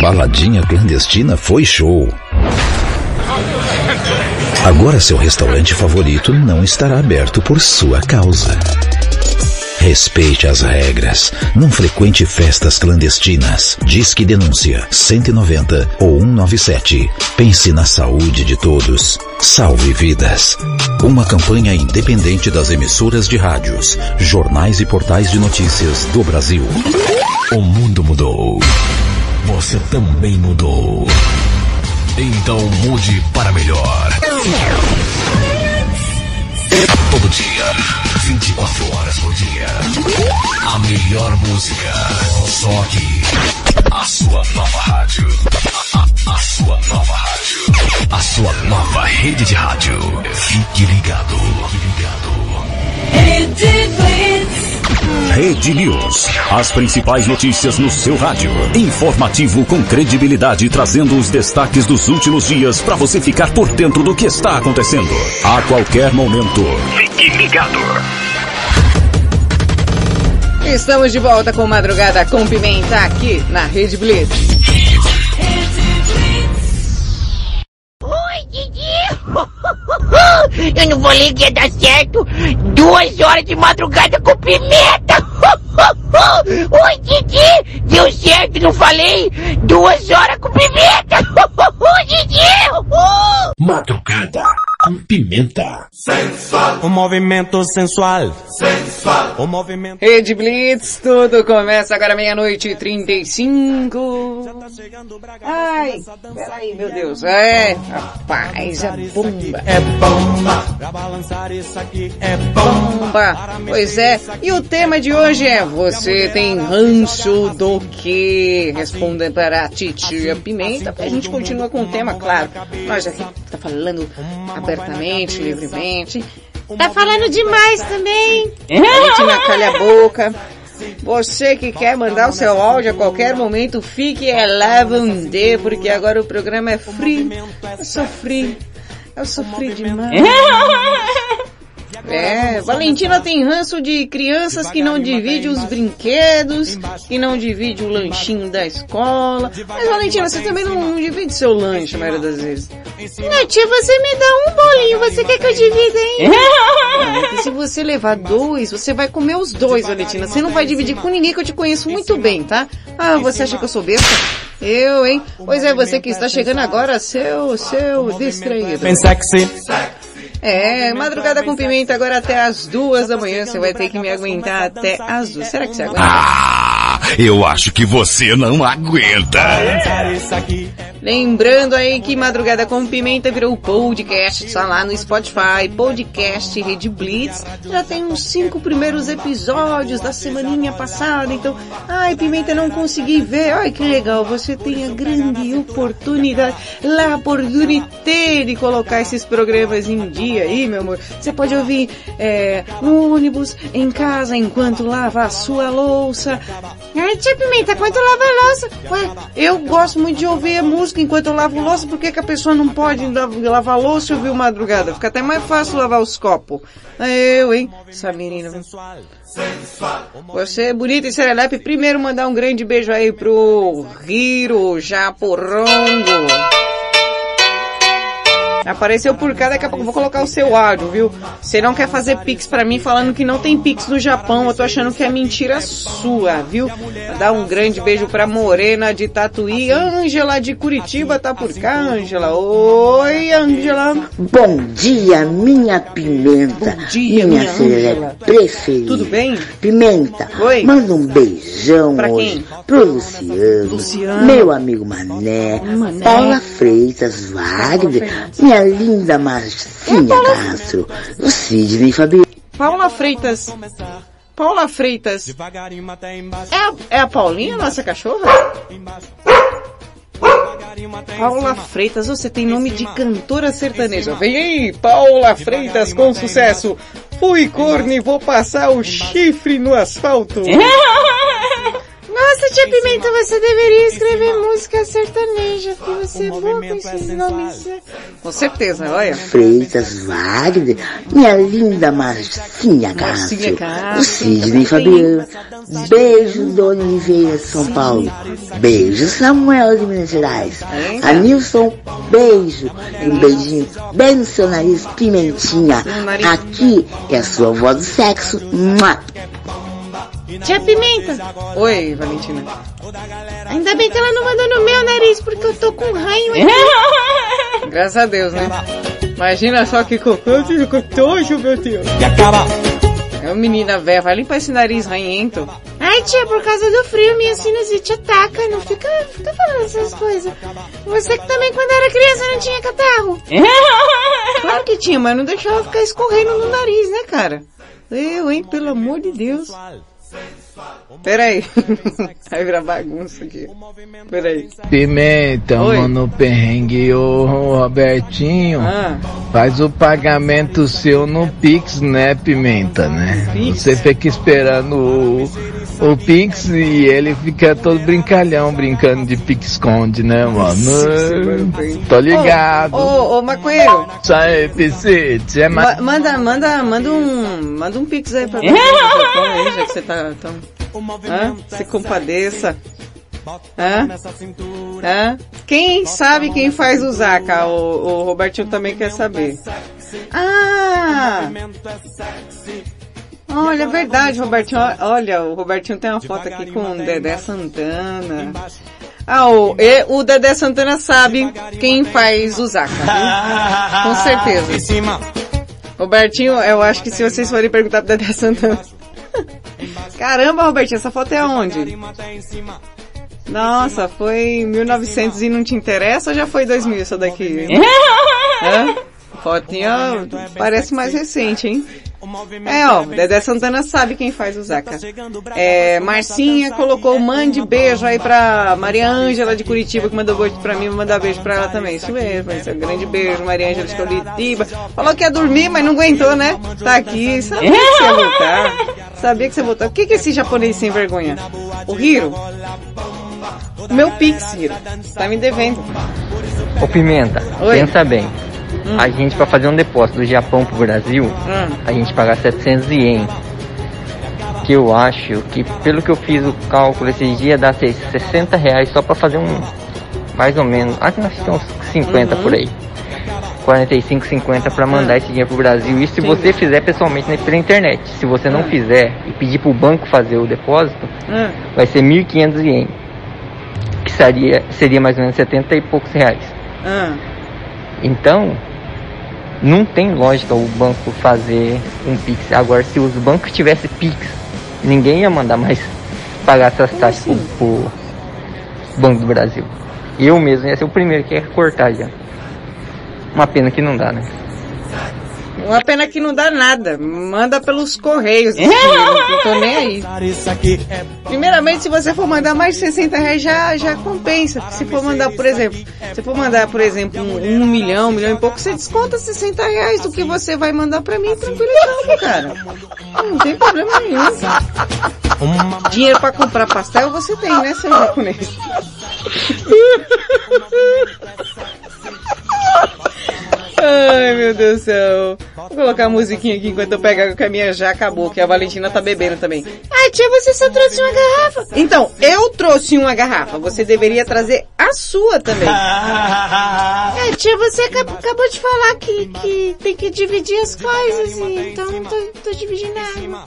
Baladinha clandestina foi show. Agora seu restaurante favorito não estará aberto por sua causa. Respeite as regras. Não frequente festas clandestinas. Disque denúncia 190 ou 197. Pense na saúde de todos. Salve vidas. Uma campanha independente das emissoras de rádios, jornais e portais de notícias do Brasil. O mundo mudou. Você também mudou. Então mude para melhor. Todo dia, 24 horas por dia. A melhor música. Só aqui. A sua nova rádio. A, a- a sua nova rádio. A sua nova rede de rádio. Fique ligado. Fique ligado. Rede News. As principais notícias no seu rádio. Informativo com credibilidade, trazendo os destaques dos últimos dias para você ficar por dentro do que está acontecendo. A qualquer momento. Fique ligado. Estamos de volta com Madrugada com Pimenta aqui na Rede Blitz. Eu não falei que ia dar certo! Duas horas de madrugada com pimenta! Oi, Didi! Deu certo, não falei? Duas horas com pimenta! Didi! Madrugada com pimenta. Sensual. O movimento sensual. Sensual. O movimento. Rede Blitz, tudo começa agora meia-noite e 35. Ai, peraí, meu Deus. É, rapaz, é bomba. É bomba. Pra balançar isso aqui é bomba. Pois é, e o tema de hoje é Você tem ranço do que? Responda para a Titia Pimenta. A gente continua com o tema, claro. Nós aqui tá falando abertamente, livremente. Tá falando demais também. Valentina, calha a boca. Você que quer mandar o seu áudio a qualquer momento, fique D, porque agora o programa é free. Eu sofri. Eu sofri demais. É, Valentina tem ranço de crianças que não dividem os brinquedos, que não divide o lanchinho da escola. Mas Valentina, você também não, divide seu lanche a maioria das vezes. Tia, você me dá um bolinho, você quer que eu divida, hein? E se você levar dois, você vai comer os dois, Valentina. Você não vai dividir com ninguém que eu te conheço muito bem, tá? Ah, você acha que eu sou besta? Eu, hein? Pois é, você que está chegando agora, seu, seu distraído. Bem sexy. É, madrugada com pimenta agora até as duas da manhã. Você vai ter que me aguentar até as duas. Será que você aguenta? Ah, eu acho que você não aguenta. Lembrando aí que Madrugada com Pimenta virou podcast, está lá no Spotify, podcast Rede Blitz. Já tem uns cinco primeiros episódios da semaninha passada, então, ai Pimenta, não consegui ver. Ai que legal, você tem a grande oportunidade, lá oportunidade de colocar esses programas em dia aí, meu amor. Você pode ouvir é, no ônibus, em casa, enquanto lava a sua louça. Ai, tia Pimenta, quanto lava a louça? Ué, eu gosto muito de ouvir a música enquanto eu lavo louça, por que, que a pessoa não pode la- lavar louça e ouvir madrugada? Fica até mais fácil lavar os copos. Eu, hein? Essa menina. Você é bonita e serelepe. Primeiro mandar um grande beijo aí pro Hiro Japorongo. Apareceu por cá, daqui a pouco vou colocar o seu áudio, viu? Você não quer fazer pix pra mim falando que não tem pix no Japão, eu tô achando que é mentira sua, viu? Dar um grande beijo pra Morena de Tatuí, Ângela de Curitiba tá por cá, Ângela. Oi, Ângela. Bom dia, minha pimenta. Bom dia, minha minha filha Ângela. preferida. Tudo bem? Pimenta. Oi. Manda um beijão Pra hoje quem? pro Luciano, Luciano. meu amigo Mané, Mané. Paula Freitas Wagner, minha linda Marcinha Castro, o Sidney Fabiano. Paula Freitas. Paula Freitas. É a, é a Paulinha, nossa cachorra? Paula Freitas, você tem nome de cantora sertaneja. Vem aí, Paula Freitas com sucesso. Fui corno e vou passar o chifre no asfalto. Nossa, tia Pimenta, você deveria escrever música sertaneja, porque você é boa com esses nomes. Com certeza, olha. Freitas Wagner, minha linda Marcinha Marcinha Castro, Castro. o Sidney Fabiano, beijo Dona Oliveira de São Paulo, beijo Samuel de Minas Gerais, Anilson, beijo, um beijinho bem no seu nariz, pimentinha, aqui é a sua voz do sexo, Mua. Tia Pimenta, Oi, Valentina. ainda bem que ela não mandou no meu nariz, porque eu tô com raio aqui. Graças a Deus, né? Imagina só que cotojo, meu Deus. É uma menina velha, vai limpar esse nariz ranhento. Ai, tia, por causa do frio, minha sinusite ataca. Não fica, fica falando essas coisas. Você que também, quando era criança, não tinha catarro. Claro que tinha, mas não deixava ficar escorrendo no nariz, né, cara? Eu, hein, pelo amor de Deus. Peraí. Vai virar bagunça aqui. Peraí. Pimenta, Oi. mano, perrengue, ô Robertinho. Ah. Faz o pagamento seu no Pix, né, Pimenta, né? Você fica esperando o, o Pix e ele fica todo brincalhão, brincando de Pix-Conde, né, mano? Tô ligado. Ô, ô, ô, maconheiro. Sai, Piscite, é Ma manda, manda, manda um, manda um pix aí pra mim, aí, já que você tá tão, hã? Se compadeça. Hã? Hã? Quem sabe quem faz o Zaca? O, o Robertinho também quer saber. Ah! Olha, é verdade, Robertinho. Olha, o Robertinho tem uma foto aqui com o Dedé Santana. Ah, o, e- o Dedé Santana sabe quem faz o Zaca, viu? Com certeza. Robertinho, eu acho que se vocês forem perguntar pro Dedé Santana. Caramba, Robertinho, essa foto é onde? Nossa, foi em 1900 e não te interessa ou já foi 2000 essa daqui? Hã? Fotinha parece mais recente, hein? É, ó, Dedé Santana sabe quem faz o Zaca. É, Marcinha colocou mande beijo aí pra Maria Ângela de Curitiba, que mandou beijo pra mim, vou mandar beijo pra ela também. Isso mesmo, esse é um grande beijo, Maria Ângela de Curitiba. Falou que ia dormir, mas não aguentou, né? Tá aqui, sabia que você ia voltar. Sabia que você ia voltar. O que que é esse japonês sem vergonha? O Hiro? O meu Pix, Hiro. Tá me devendo. Ô Pimenta, Oi. pensa bem. A gente pra fazer um depósito do Japão pro Brasil, Hum. a gente pagar 700 ien. Que eu acho que, pelo que eu fiz o cálculo esses dias, dá seis- 60 reais só pra fazer um, mais ou menos, acho que nós temos uns 50 Uhum. por aí. 45, 50 pra mandar esse dinheiro pro Brasil. E se Sim. você fizer pessoalmente né, pela internet. Se você não Hum. fizer e pedir pro banco fazer o depósito, Hum. vai ser 1.500 ien. Que seria, seria mais ou menos 70 e poucos reais. Então, não tem lógica o banco fazer um Pix. Agora, se os bancos tivessem Pix, ninguém ia mandar mais pagar essas taxas pro, pro Banco do Brasil. Eu mesmo ia ser o primeiro que ia cortar já. Uma pena que não dá, né? Uma pena que não dá nada. Manda pelos correios. dinheiro, Não tô nem aí. Primeiramente, se você for mandar mais de 60 reais, já, já compensa. Se for mandar, por exemplo, se for mandar, por exemplo, um, um milhão, um milhão e pouco, você desconta 60 reais do que você vai mandar pra mim tranquilidade, cara. Não tem problema nenhum. Dinheiro pra comprar pastel você tem, né, seu japonês? Ai, meu Deus do céu. Vou colocar a musiquinha aqui enquanto eu pego água que a minha já acabou, que a Valentina tá bebendo também. Ai, tia, você só trouxe uma garrafa. Então, eu trouxe uma garrafa. Você deveria trazer a sua também. É, tia, você acab- acabou de falar que, que tem que dividir as coisas, e então não tô, tô dividindo nada.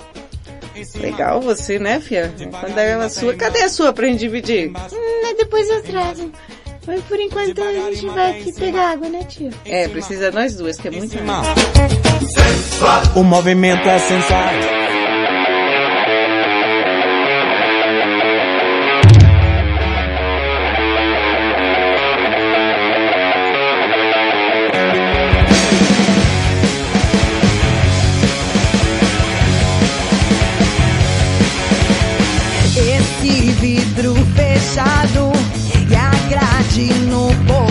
Legal você, né, fia? Quando é a sua, cadê a sua pra gente dividir? Hum, depois eu trago. Mas por enquanto a gente vai aqui pegar água, né, tia? É, precisa nós duas, que é muito O movimento é sensual. Grade no portão.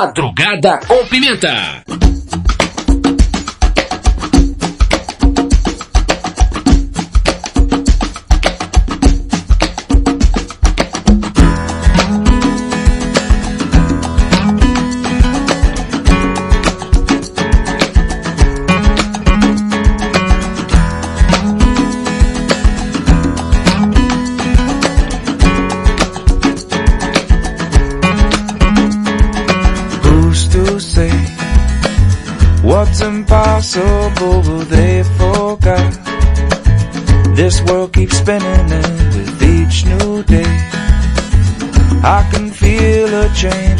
Madrugada com Pimenta. Spinning and with each new day. I can feel a change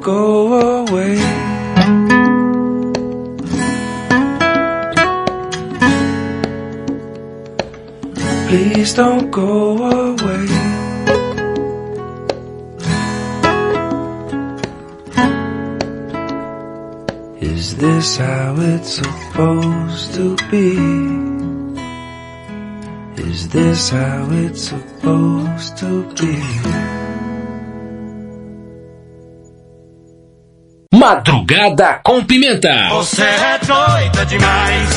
Go away. Please don't go away. Is this how it's supposed to be? Is this how it's supposed to be? Madrugada com Pimenta. Você é doida demais.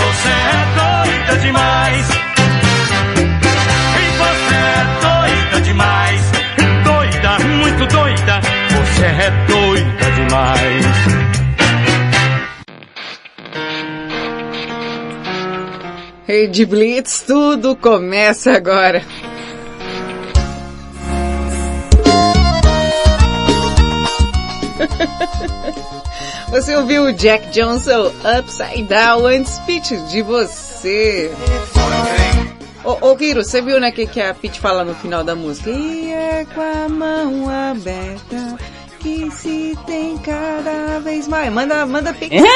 Você é doida demais. E você é doida demais. Doida, muito doida. Você é doida demais. Rede Blitz, tudo começa agora. Você ouviu o Jack Johnson Upside Down antes, Pete, de você. Ô, ô Kiro, você viu, né, que, que a Pete fala no final da música? E é com a mão aberta que se tem cada vez mais. Manda, manda pix.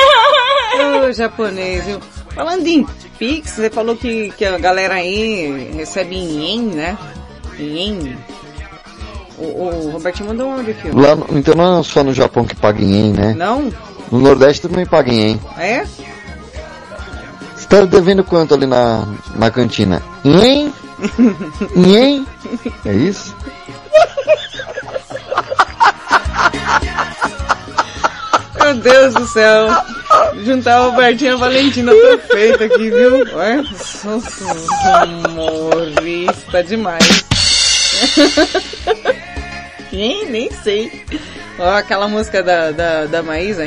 Ô, japonês, viu? Falando em pix, você falou que, que a galera aí recebe em ien, né? Em ien. O, o Robertinho mandou um áudio aqui. Lá, então não é só no Japão que paga em ien, né? Não? No Nordeste também paga em ien. É? Você tá devendo quanto ali na, na cantina? Ien? Ien? É isso? Meu Deus do céu. juntar o Albertinho e a Valentina perfeito aqui, viu? Sou humorista demais. nem, nem sei. Ó, aquela música da, da, da Maísa.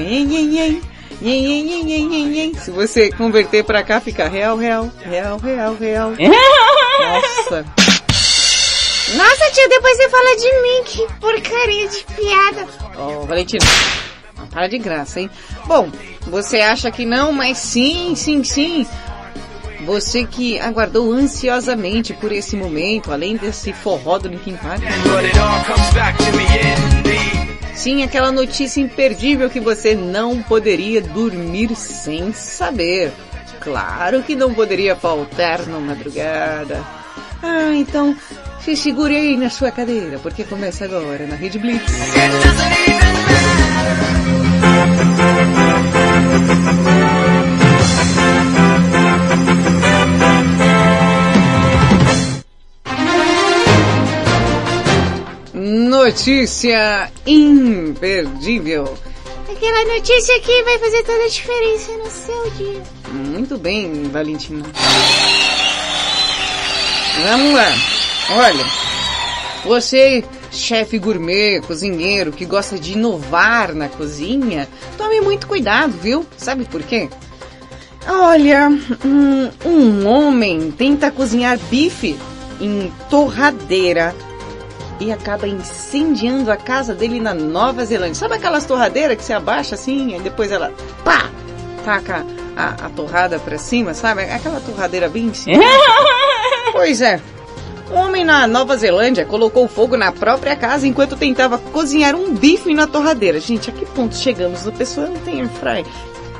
Se você converter pra cá, fica real, real, real, real, real. Nossa. Nossa, tio, depois você fala de mim, que porcaria de piada. Ó, Valentina. Para de graça, hein? Bom, você acha que não, mas sim, sim, sim. Você que aguardou ansiosamente por esse momento, além desse forró do Linkin Park. Sim, aquela notícia imperdível que você não poderia dormir sem saber. Claro que não poderia faltar na madrugada. Ah, então se segure aí na sua cadeira, porque começa agora na Rede Blitz. Notícia imperdível. Aquela notícia que vai fazer toda a diferença no seu dia. Muito bem, Valentina. Vamos lá. Olha, você, chefe gourmet, cozinheiro, que gosta de inovar na cozinha, tome muito cuidado, viu? Sabe por quê? Olha, um, um homem tenta cozinhar bife em torradeira e acaba incendiando a casa dele na Nova Zelândia. Sabe aquelas torradeiras que você abaixa assim e depois ela pá, taca a, a torrada pra cima, sabe? Aquela torradeira bem pois é. Um homem na Nova Zelândia colocou fogo na própria casa enquanto tentava cozinhar um bife na torradeira. Gente, a que ponto chegamos? A pessoa não tem airfry.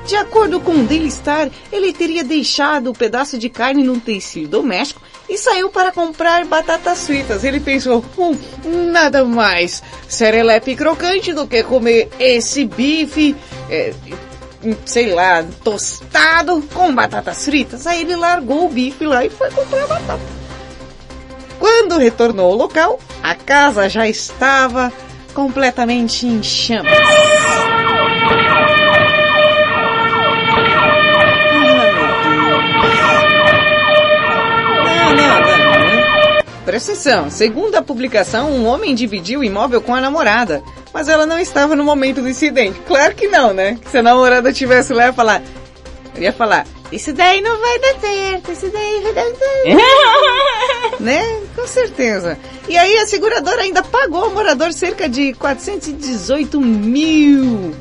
De acordo com o Daily Star, ele teria deixado o pedaço de carne num tecido doméstico e saiu para comprar batatas fritas. Ele pensou, hum, nada mais serelepe crocante do que comer esse bife, é, sei lá, tostado com batatas fritas. Aí ele largou o bife lá e foi comprar batata. Quando retornou ao local, a casa já estava completamente em chamas. Presta atenção, segundo a publicação, um homem dividiu o imóvel com a namorada, mas ela não estava no momento do incidente. Claro que não, né? Se a namorada tivesse lá, ia falar, ia falar, isso daí não vai dar certo, isso daí vai dar certo. né? Com certeza. E aí a seguradora ainda pagou ao morador cerca de 418 mil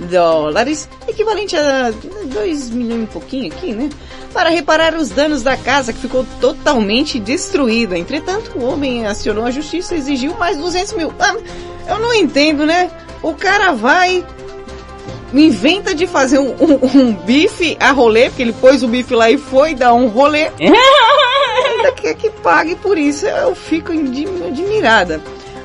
dólares, equivalente a 2 milhões e pouquinho aqui, né? Para reparar os danos da casa que ficou totalmente destruída. Entretanto, o homem acionou a justiça e exigiu mais 200 mil. Ah, eu não entendo, né? O cara vai, inventa de fazer um, um, um bife a rolê, porque ele pôs o bife lá e foi dar um rolê. Ainda quer que pague por isso. Eu fico admirada.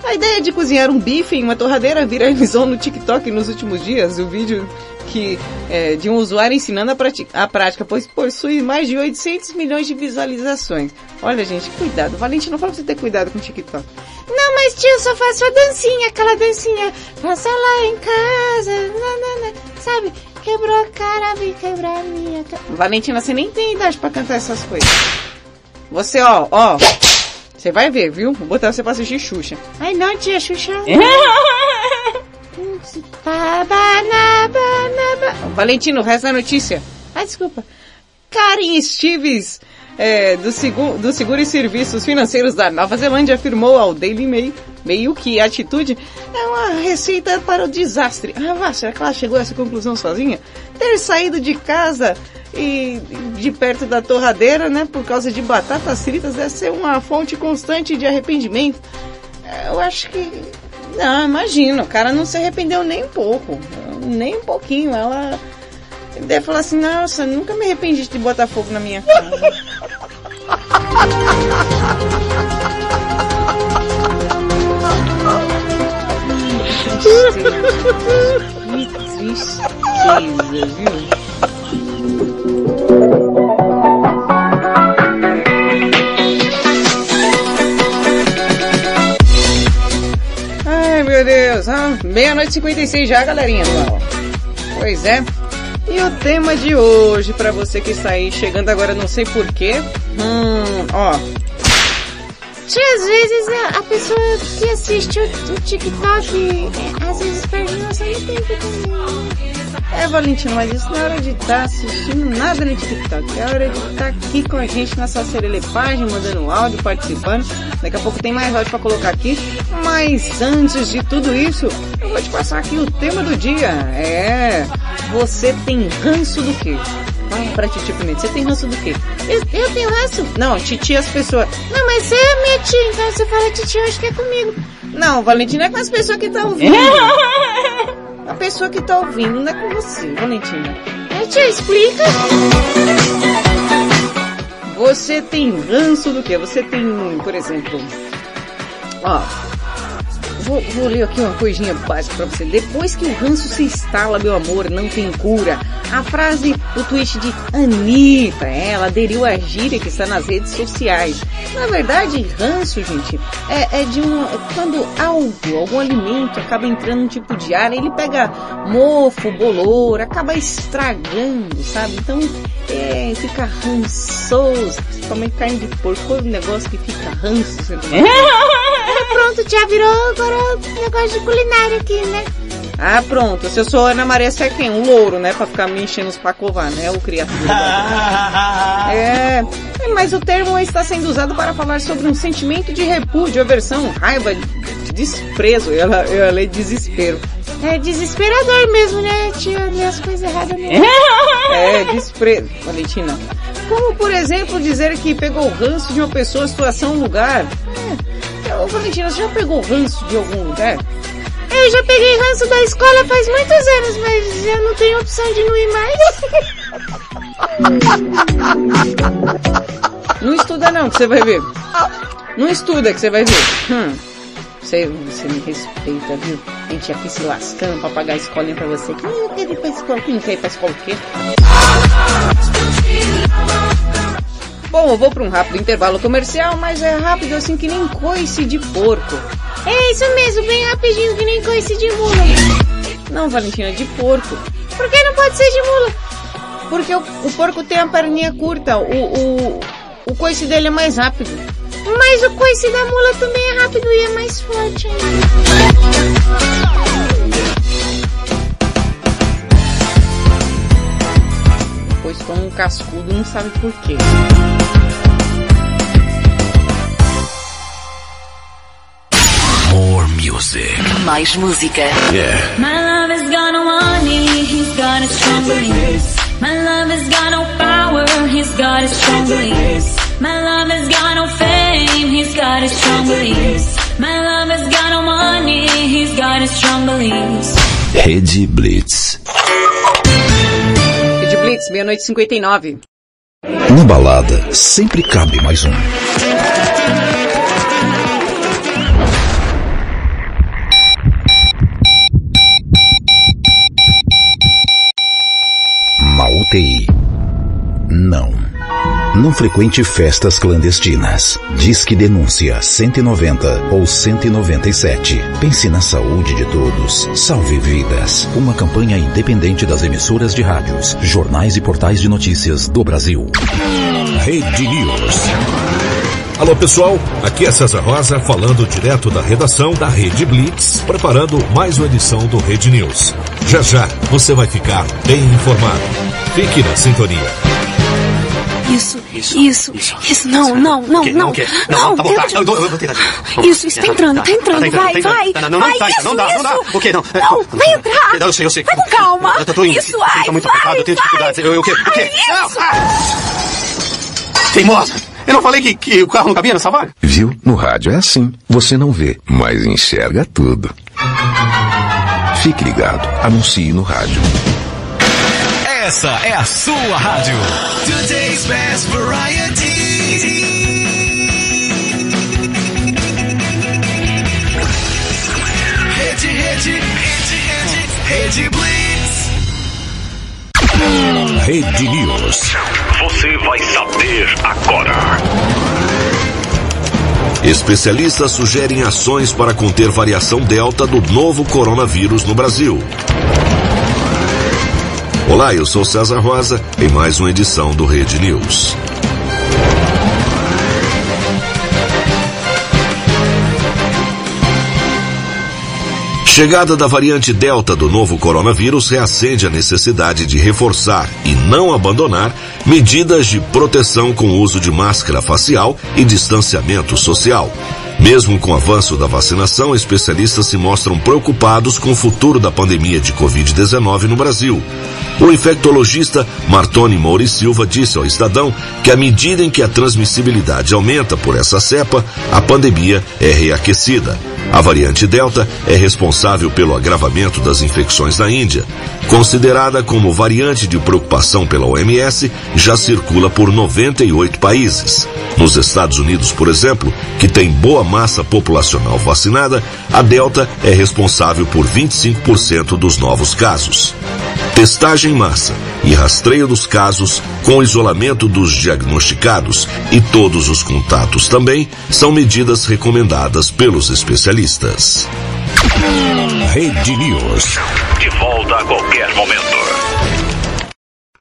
A ideia de cozinhar um bife em uma torradeira viralizou no TikTok nos últimos dias. O vídeo que é, de um usuário ensinando a, prati- a prática, pois possui mais de 800 milhões de visualizações. Olha, gente, cuidado. Valentina, não fala pra você ter cuidado com o TikTok. Não, mas tio, só faço a dancinha, aquela dancinha. Faça lá em casa, nanana, sabe? Quebrou a cara, vem quebrar a minha cara. Valentina, você nem tem idade pra cantar essas coisas. Você, ó, ó. Você vai ver, viu? Vou botar você pra assistir Xuxa. Ai não, tia, Xuxa. Babanaba. Valentino, o resto da notícia. Ai, desculpa. Karen Stevens, é, do, Segu- do Seguro e Serviços Financeiros da Nova Zelândia, afirmou ao Daily Mail, Mail que a atitude é uma receita para o desastre. Ah, vá, será que ela chegou a essa conclusão sozinha? Ter saído de casa e de perto da torradeira, né, por causa de batatas fritas, deve ser uma fonte constante de arrependimento. É, Eu acho que... Não, imagina, o cara não se arrependeu nem um pouco. Nem um pouquinho. Ela deve falar assim, nossa, nunca me arrependi de botar fogo na minha casa. Que tristeza, viu? Ai, meu Deus. Ah, meia-noite e 56 já, galerinha. Pois é. E o tema de hoje, pra você que está aí chegando agora, não sei porquê. Hum, ó. Tia, às vezes a, a pessoa que assiste o, o TikTok, é, às vezes perde noção do tempo também. É, Valentina, mas isso não é hora de estar assistindo nada no TikTok. É hora de estar aqui com a gente nessa serelepagem, mandando áudio, participando. Daqui a pouco tem mais áudio pra colocar aqui. Mas antes de tudo isso, eu vou te passar aqui o tema do dia. É, você tem ranço do quê? Fala pra Titi Pimenta, você tem ranço do quê? Eu, eu tenho ranço? Não, Titi as pessoas. Não, mas você é minha tia, então você fala Titi, eu acho que é comigo. Não, Valentina é com as pessoas que estão ouvindo. A pessoa que tá ouvindo não é com você, Valentina. É, tia, explica. Você tem ranço do quê? Você tem, por exemplo, ó, vou, vou ler aqui uma coisinha básica pra você. Depois que o ranço se instala, meu amor, não tem cura. A frase do tweet de Anitta, ela aderiu à gíria que está nas redes sociais. Na verdade, ranço, gente, é, é de um, é quando algo, algum alimento acaba entrando num tipo de ar, ele pega mofo, bolor, acaba estragando, sabe? Então, é, fica rançoso, principalmente carne de porco, é um negócio que fica ranço. Você não Ah, pronto, tia, virou agora negócio de culinária aqui, né? Ah, pronto. Se eu sou Ana Maria, você é quem? Um louro, né? Pra ficar me enchendo os pacovar, né? O criatura. é, é, mas o termo está sendo usado para falar sobre um sentimento de repúdio, aversão, raiva, desprezo. Eu, eu ia ler desespero. É desesperador mesmo, né, tia? Ler as coisas erradas mesmo. É, desprezo. Valentina. Como, por exemplo, dizer que pegou ranço de uma pessoa, situação, lugar? É. Ô, Valentina, você já pegou ranço de algum lugar? Eu já peguei ranço da escola faz muitos anos, mas eu não tenho opção de não ir mais. Não estuda não, que você vai ver. Não estuda que você vai ver. Hum. Você, você me respeita, viu? A gente aqui se lascando pra pagar a escolinha pra você. Quem não quer ir pra escola? Quem não quer ir pra escola o quê? Bom, eu vou pra um rápido intervalo comercial, mas é rápido assim que nem coice de porco. É isso mesmo, bem rapidinho, que nem coice de mula. Não, Valentina, de porco. Por que não pode ser de mula? Porque o, o porco tem a perninha curta, o, o, o coice dele é mais rápido. Mas o coice da mula também é rápido e é mais forte ainda. Como um cascudo não sabe por quê. More music. Mais música. Yeah. My love has got no money, he's got his strong beliefs. My love has got no power, he's got his strong beliefs. My love has got no fame, he's got his strong beliefs. My love has got no money, he's got his strong beliefs. Rede Blitz. Blitz, meia-noite e 59. Na balada, sempre cabe mais um. Na UTI. Não. Não frequente festas clandestinas. Disque denúncia 190 ou 197. Pense na saúde de todos. Salve vidas. Uma campanha independente das emissoras de rádios, jornais e portais de notícias do Brasil. Rede News. Alô pessoal, aqui é César Rosa falando direto da redação da Rede Blitz, preparando mais uma edição do Rede News. Já já você vai ficar bem informado. Fique na sintonia. Isso, isso, isso, não, não, não, não. O quê? Não, Não, tá bom, tá. Eu, vou tentar de novo. Vamos Isso, isso, tá entrando, tá entrando, Tá vai, tá vai. Não, não, não, Vai, tá, isso, não dá, não dá. isso. O quê? Não, Não, vai entrar. Eu sei, eu sei. Vai com calma. Eu tô indo. Isso, vai, Tô muito vai, apertado, eu tenho vai. dificuldades. Eu, eu, o quê? O quê? Isso. Não, ah! Teimosa! Eu não falei que, que o carro não cabia nessa vaga? Viu? No rádio é assim. Você não vê, mas enxerga tudo. Fique ligado. Anuncie no rádio. Essa é a sua rádio. Today's best variety. Rede, rede, rede, rede, rede Blitz. Rede News. Você vai saber agora. Especialistas sugerem ações para conter variação delta do novo coronavírus no Brasil. Olá, eu sou César Rosa em mais uma edição do Rede News. Chegada da variante Delta do novo coronavírus reacende a necessidade de reforçar e não abandonar medidas de proteção com o uso de máscara facial e distanciamento social. Mesmo com o avanço da vacinação, especialistas se mostram preocupados com o futuro da pandemia de Covid-19 no Brasil. O infectologista Martoni Moura Silva disse ao Estadão que à medida em que a transmissibilidade aumenta por essa cepa, a pandemia é reaquecida. A variante Delta é responsável pelo agravamento das infecções na Índia. Considerada como variante de preocupação pela OMS, já circula por 98 países. Nos Estados Unidos, por exemplo, que tem boa massa populacional vacinada, a Delta é responsável por 25% dos novos casos. Testagem em massa e rastreio dos casos com isolamento dos diagnosticados e todos os contatos também são medidas recomendadas pelos especialistas. Rede News. De volta a qualquer momento.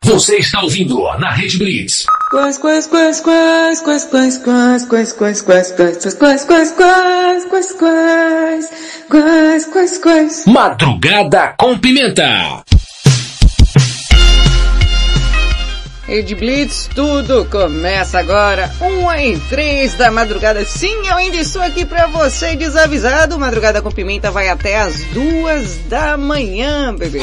Você está ouvindo na Rede Blitz. Quais, quais, quais, quais, quais, quais, quais, quais, quais, quais, quais, quais, quais, quais, quais, quais, quais, quais, quais, quais. Madrugada com Pimenta. Rede Blitz, tudo começa agora, uma em três da madrugada. Sim, eu ainda estou aqui pra você desavisado. Madrugada com Pimenta vai até as duas da manhã, bebê.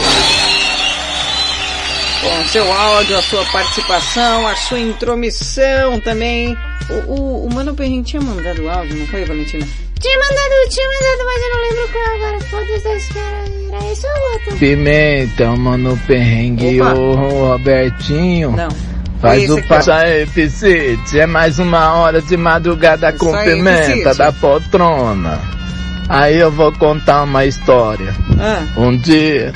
Com seu áudio, a sua participação, a sua intromissão também. O, o, o Mano Perrin tinha mandado áudio, não foi, Valentina? Tinha mandado, tinha mandado, mas eu não lembro qual agora. Foda-se, era, era esse ou outro? Pimenta, mano, perrengue, Opa. o Robertinho. Não. Faz Esse o passo aí, Piscite. É mais uma hora de madrugada com aí, pimenta Piscite. da poltrona. Aí eu vou contar uma história. Ah, Um dia,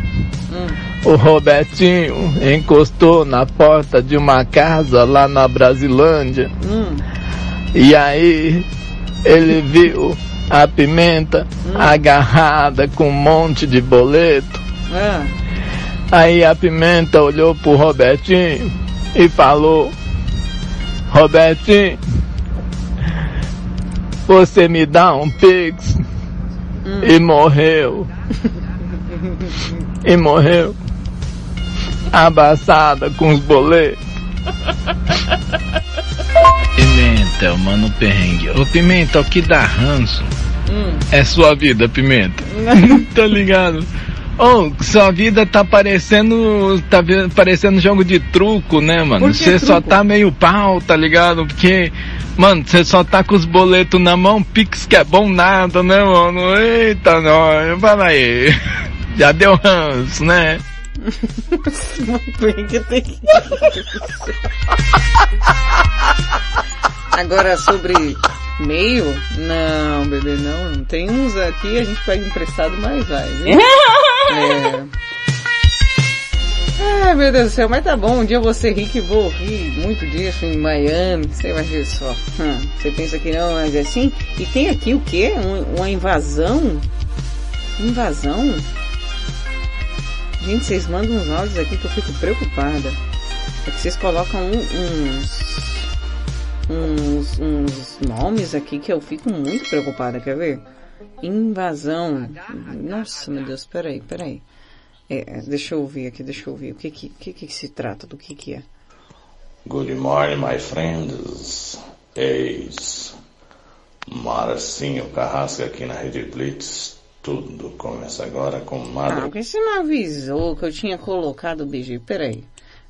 hum. o Robertinho encostou na porta de uma casa lá na Brasilândia. Hum. E aí, ele viu a pimenta agarrada com um monte de boleto. Ah, Aí a pimenta olhou pro Robertinho e falou: Robertinho, você me dá um pix? E morreu. e morreu. Abraçada com os boletos. Pimenta, mano perrengue. Ô Pimenta, o que dá ranço hum. é sua vida, Pimenta. tá ligado? Ô, sua vida tá parecendo. tá parecendo jogo de truco, né, mano? Você só tá meio pau, tá ligado? Porque, mano, você só tá com os boletos na mão, Pix que é bom nada, né, mano? Eita, nós, fala aí. Já deu ranço, né? Mano, que tem que... Agora sobre meio? Não, bebê, não. Não tem uns aqui, a gente pega emprestado, mas vai, viu? é. Ai, meu Deus do céu, mas tá bom, um dia eu vou ser rico e vou rir muito disso em Miami, você vai ver só. Hum, você pensa que não, mas é assim? E tem aqui o quê? Um- uma invasão? Invasão? Gente, vocês mandam uns áudios aqui que eu fico preocupada. É que vocês colocam um- uns, uns, uns nomes aqui que eu fico muito preocupada, quer ver? Invasão. Nossa, meu Deus, peraí, peraí. É, deixa eu ouvir aqui, deixa eu ouvir. O que que, que, que se trata? Do que que é? Good morning, my friends. Eis Marcinho Carrasco aqui na Rede Blitz. Tudo começa agora com Ah, Madro. por que você não avisou que eu tinha colocado o BG? Peraí.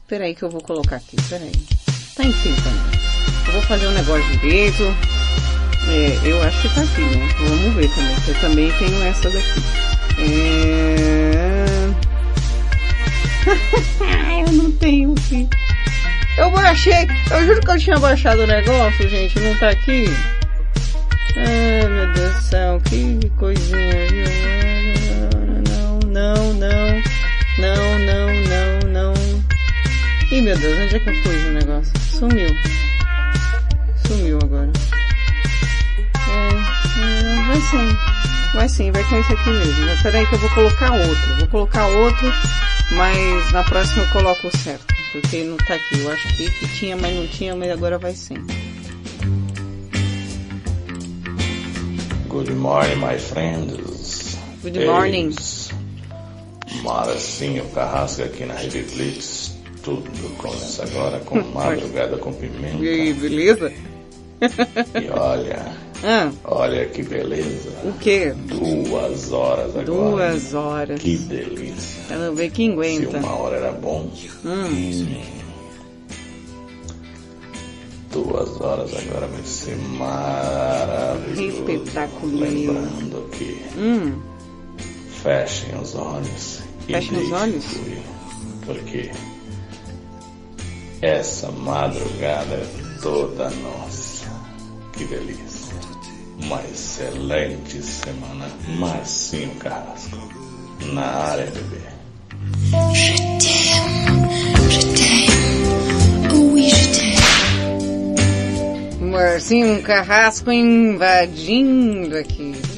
Peraí que eu vou colocar aqui, peraí. Tá em também. Eu vou fazer um negócio direito. É, eu acho que tá aqui, né? Vamos ver também. Eu também tenho essa daqui. É... eu não tenho aqui. Eu baixei, eu juro que eu tinha baixado o negócio, gente, não tá aqui. Ai, meu Deus do céu, que coisinha, não, não, não, não, não, não. Ih, meu Deus, onde é que eu pus o negócio? Sumiu. Sumiu agora. É, é, vai sim. Vai sim, vai com esse aqui mesmo. Mas peraí que eu vou colocar outro. Vou colocar outro, mas na próxima eu coloco o certo. Porque não tá aqui. Eu acho que, que tinha, mas não tinha, mas agora vai sim. Good morning, my friends. Good morning. Maracinho Carrasco aqui na Rede Blitz. Tudo começa agora com Madrugada com Pimenta. E aí, beleza? E olha, Ah, olha que beleza. o quê? Duas horas agora. Duas horas. Que delícia. Quero ver quem Se aguenta. uma hora era bom. Hum. Duas horas agora vai ser maravilhoso. Espetacular. Lembrando que Hum, fechem os olhos. Fechem os olhos? Porque essa madrugada é toda nossa. Que delícia. Uma excelente semana. Marcinho Carrasco. Na área, bebê. Marcinho Carrasco invadindo aqui.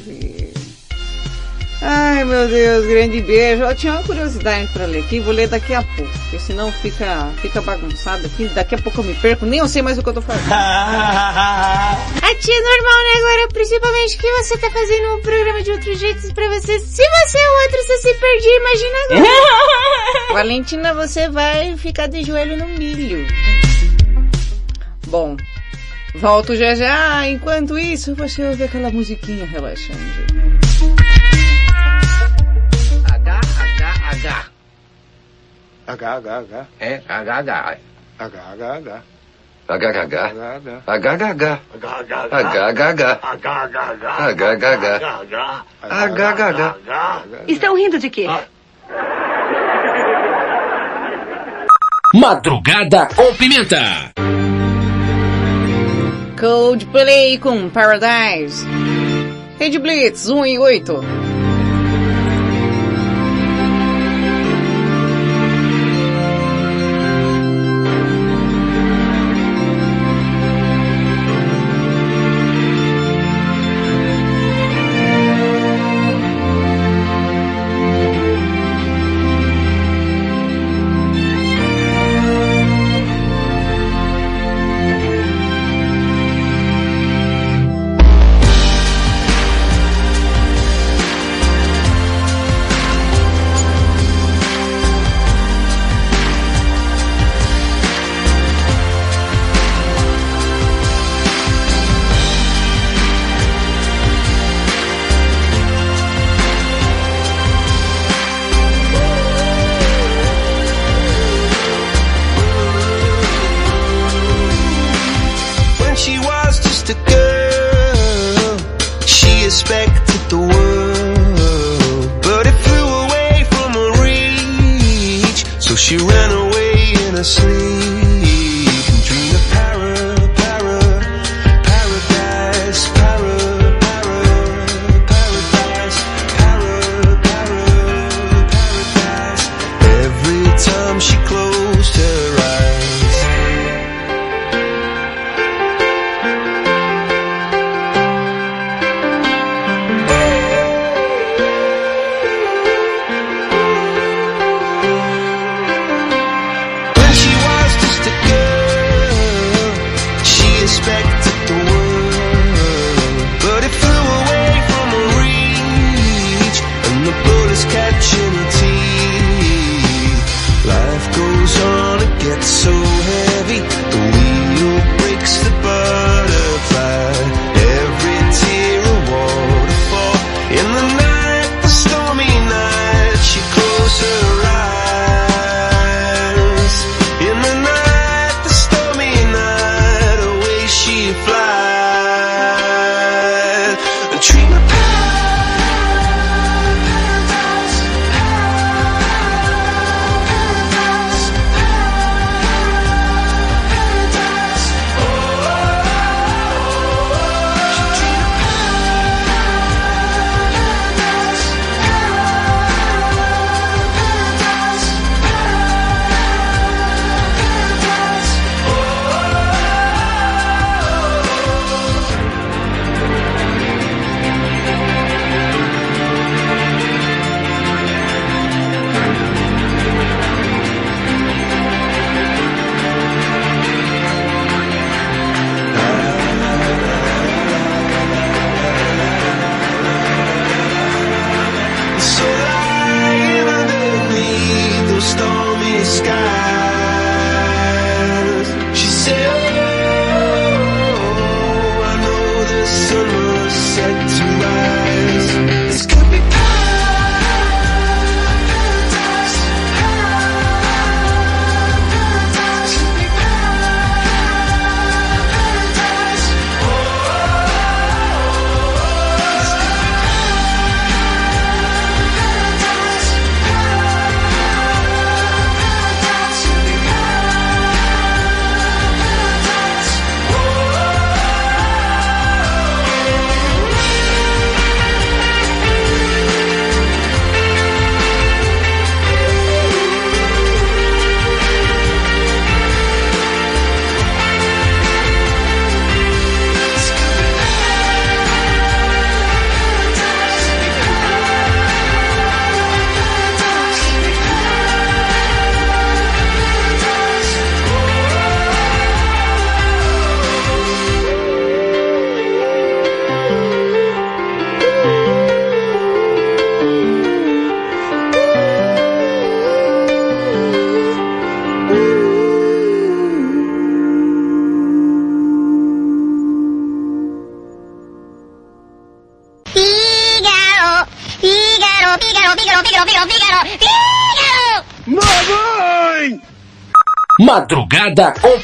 Ai meu Deus, grande beijo. Eu tinha uma curiosidade para ler aqui, vou ler daqui a pouco, porque senão fica, fica bagunçado aqui. Daqui a pouco eu me perco, nem eu sei mais o que eu tô fazendo. A tia é normal, né? Agora, principalmente que você tá fazendo um programa de outro jeito pra você. Se você é o outro, você se perdia, imagina agora. Valentina, você vai ficar de joelho no milho. Bom, volto já já. Enquanto isso, você ouve aquela musiquinha relaxante. H, H, H. É, H, H. H, H, H. HHH. HHH. HHH. HHH. Estão rindo de quê? Madrugada com Pimenta. Coldplay com Paradise. Rede Blitz 1 e 8. always catching a teeth. Life goes on, it gets so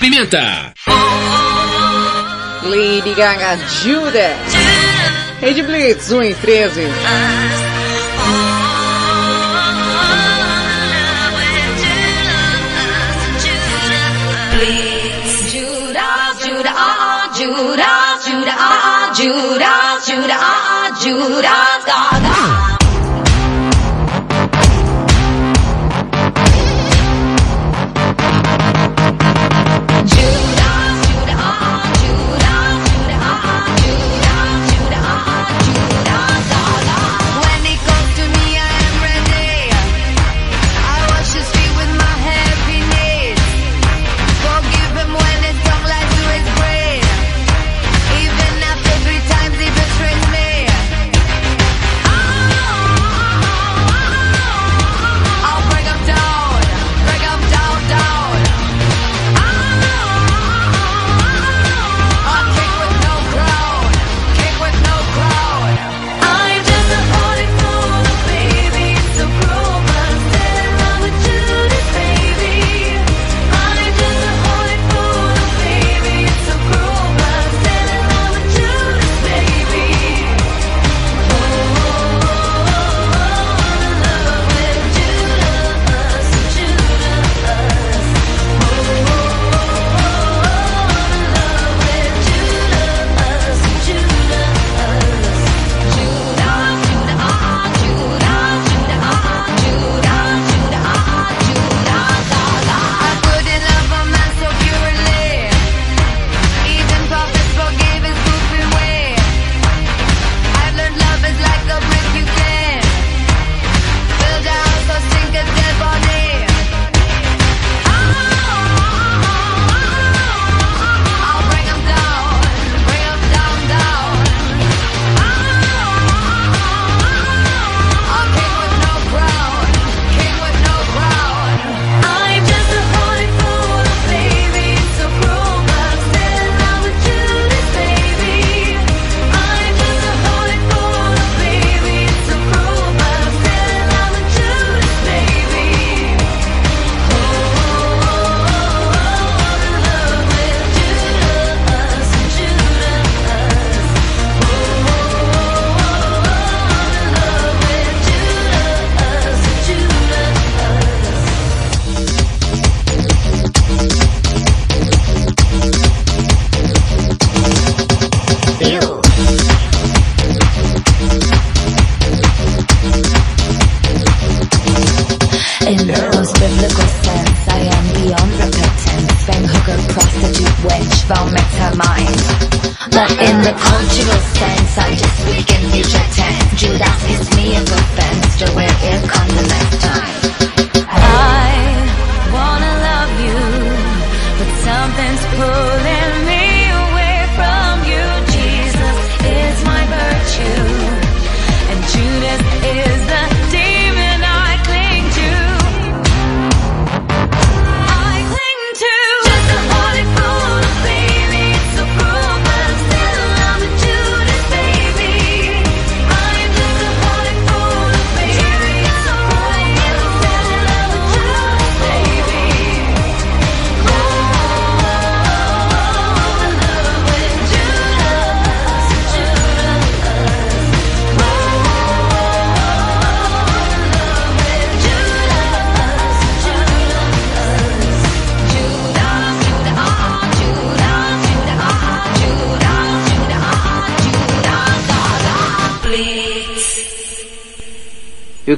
Pimenta. Lady Gaga Judas. Red Blitz 1 em 13. Judah, Judah, Judah, Judah, Judah, Judah.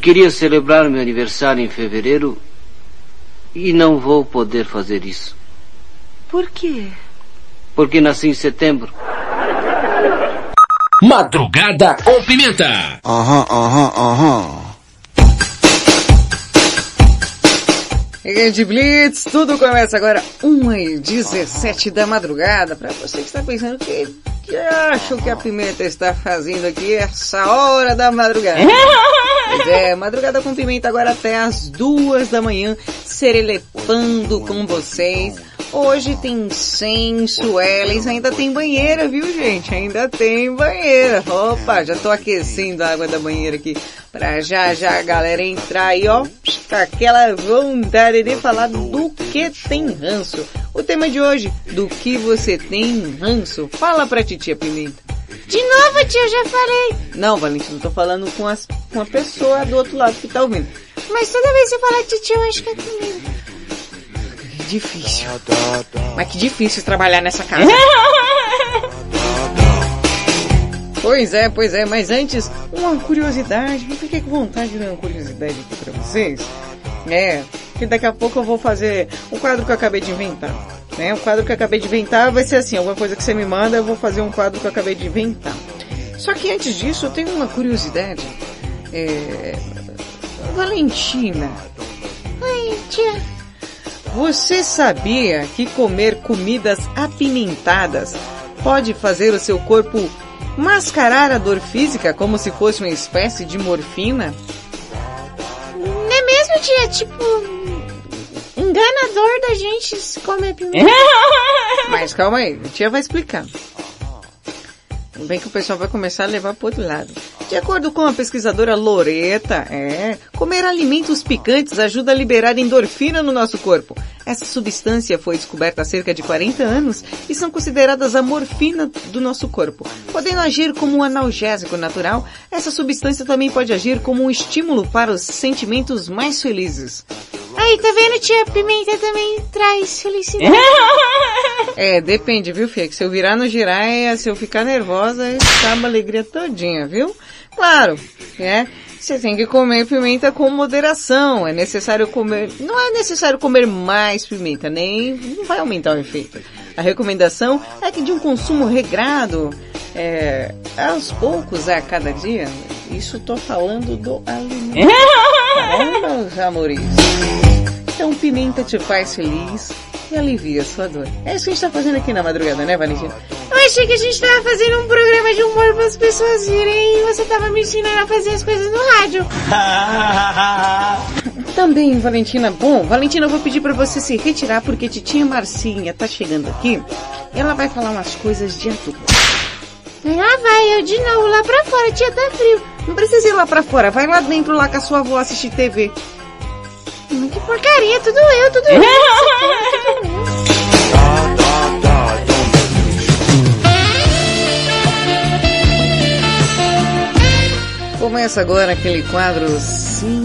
queria celebrar meu aniversário em fevereiro e não vou poder fazer isso. Por quê? Porque nasci em setembro. Madrugada ou pimenta. Aham, aham, aham. Rede Blitz, tudo começa agora 1h17 da madrugada. Para você que está pensando que, que acho que a pimenta está fazendo aqui essa hora da madrugada. é, Madrugada com Pimenta agora até as duas da manhã, serelepando com vocês. Hoje tem sensuelas, ainda tem banheira, viu gente? Ainda tem banheira. Opa, já tô aquecendo a água da banheira aqui pra já já a galera entrar aí, ó, com aquela vontade de falar do que tem ranço. O tema de hoje, do que você tem ranço. Fala pra titia Pimenta. De novo, tio, eu já falei. Não, Valentina, tô falando com, as, com a pessoa do outro lado que tá ouvindo. Mas toda vez que você fala tio, eu acho que é comigo. Que difícil. Mas que difícil trabalhar nessa casa. Pois é, pois é, mas antes, uma curiosidade, eu fiquei com vontade de dar uma curiosidade aqui pra vocês. É, que daqui a pouco eu vou fazer um quadro que eu acabei de inventar. Né? O quadro que eu acabei de inventar vai ser assim, alguma coisa que você me manda, eu vou fazer um quadro que eu acabei de inventar. Só que antes disso, eu tenho uma curiosidade. É... Valentina, Oi, tia. você sabia que comer comidas apimentadas pode fazer o seu corpo mascarar a dor física como se fosse uma espécie de morfina? Não é mesmo, tia? Tipo, enganador da gente se comer pimenta. Mas calma aí, a tia vai explicar. Bem que o pessoal vai começar a levar pro outro lado. De acordo com a pesquisadora Loreta, é, comer alimentos picantes ajuda a liberar endorfina no nosso corpo. Essa substância foi descoberta há cerca de 40 anos e são consideradas a morfina do nosso corpo. Podendo agir como um analgésico natural, essa substância também pode agir como um estímulo para os sentimentos mais felizes. Aí, tá vendo, tia? Pimenta também traz felicidade. É, depende, viu, Fê? Que se eu virar no giraia, se eu ficar nervosa, acaba a alegria todinha, viu? Claro, né? Você tem que comer pimenta com moderação. É necessário comer, não é necessário comer mais pimenta, nem, não vai aumentar o efeito. A recomendação é que de um consumo regrado, é, aos poucos, a cada dia, isso tô falando do alimento. Caramba, meus amores. Então pimenta te faz feliz e alivia a sua dor. É isso que a gente tá fazendo aqui na madrugada, né, Valentina? Eu achei que a gente tava fazendo um programa de humor para as pessoas virem e você tava me ensinando a fazer as coisas no rádio. Também, Valentina. Bom, Valentina, eu vou pedir pra você se retirar porque titia Marcinha tá chegando aqui. Ela vai falar umas coisas de adulto. Lá vai eu de novo lá pra fora, tia, tá frio. Não precisa ir lá pra fora, vai lá dentro lá com a sua avó assistir TV. Que porcaria, tudo eu, tudo eu. Começa agora aquele quadro Sensuelis,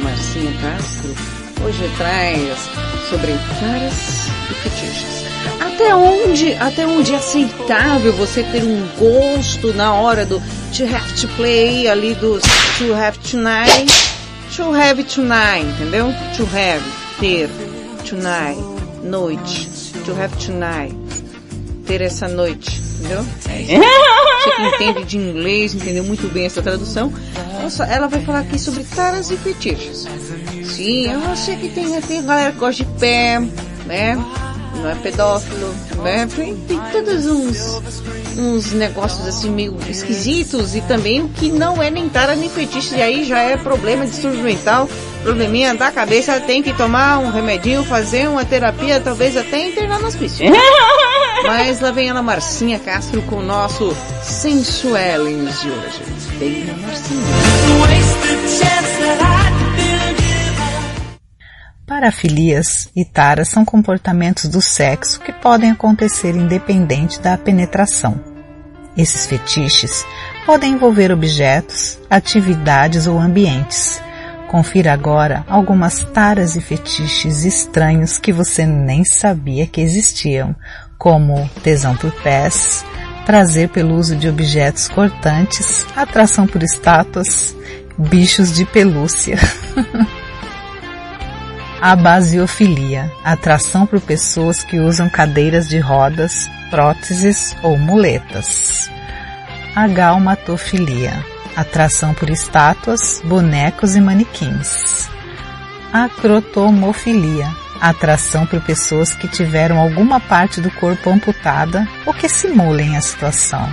Marcinha Castro. Hoje traz sobre caras e fetiches. Até onde, até onde é aceitável você ter um gosto na hora do to have to play, ali do to have tonight, to have tonight, entendeu? To have, ter, tonight, noite, to have tonight, ter essa noite, entendeu? Você que entende de inglês, entendeu muito bem essa tradução, essa- ela vai falar aqui sobre caras e fetiches. Sim, eu sei que tem, tem galera que gosta de pé, né? Não é pedófilo, né? Tem, tem todos uns, uns negócios assim meio esquisitos e também o que não é nem tara nem fetiche, e aí já é problema de distúrbio mental, probleminha da cabeça, tem que tomar um remedinho, fazer uma terapia, talvez até internar no hospício. Mas lá vem a Ana Marcinha Castro com o nosso Sensuelens de hoje. Vem a Marcinha. Parafilias e taras são comportamentos do sexo que podem acontecer independente da penetração. Esses fetiches podem envolver objetos, atividades ou ambientes. Confira agora algumas taras e fetiches estranhos que você nem sabia que existiam, como tesão por pés, prazer pelo uso de objetos cortantes, atração por estátuas, bichos de pelúcia. A basiofilia, atração por pessoas que usam cadeiras de rodas, próteses ou muletas. A galmatofilia, atração por estátuas, bonecos e manequins. A crotomofilia, atração por pessoas que tiveram alguma parte do corpo amputada ou que simulem a situação.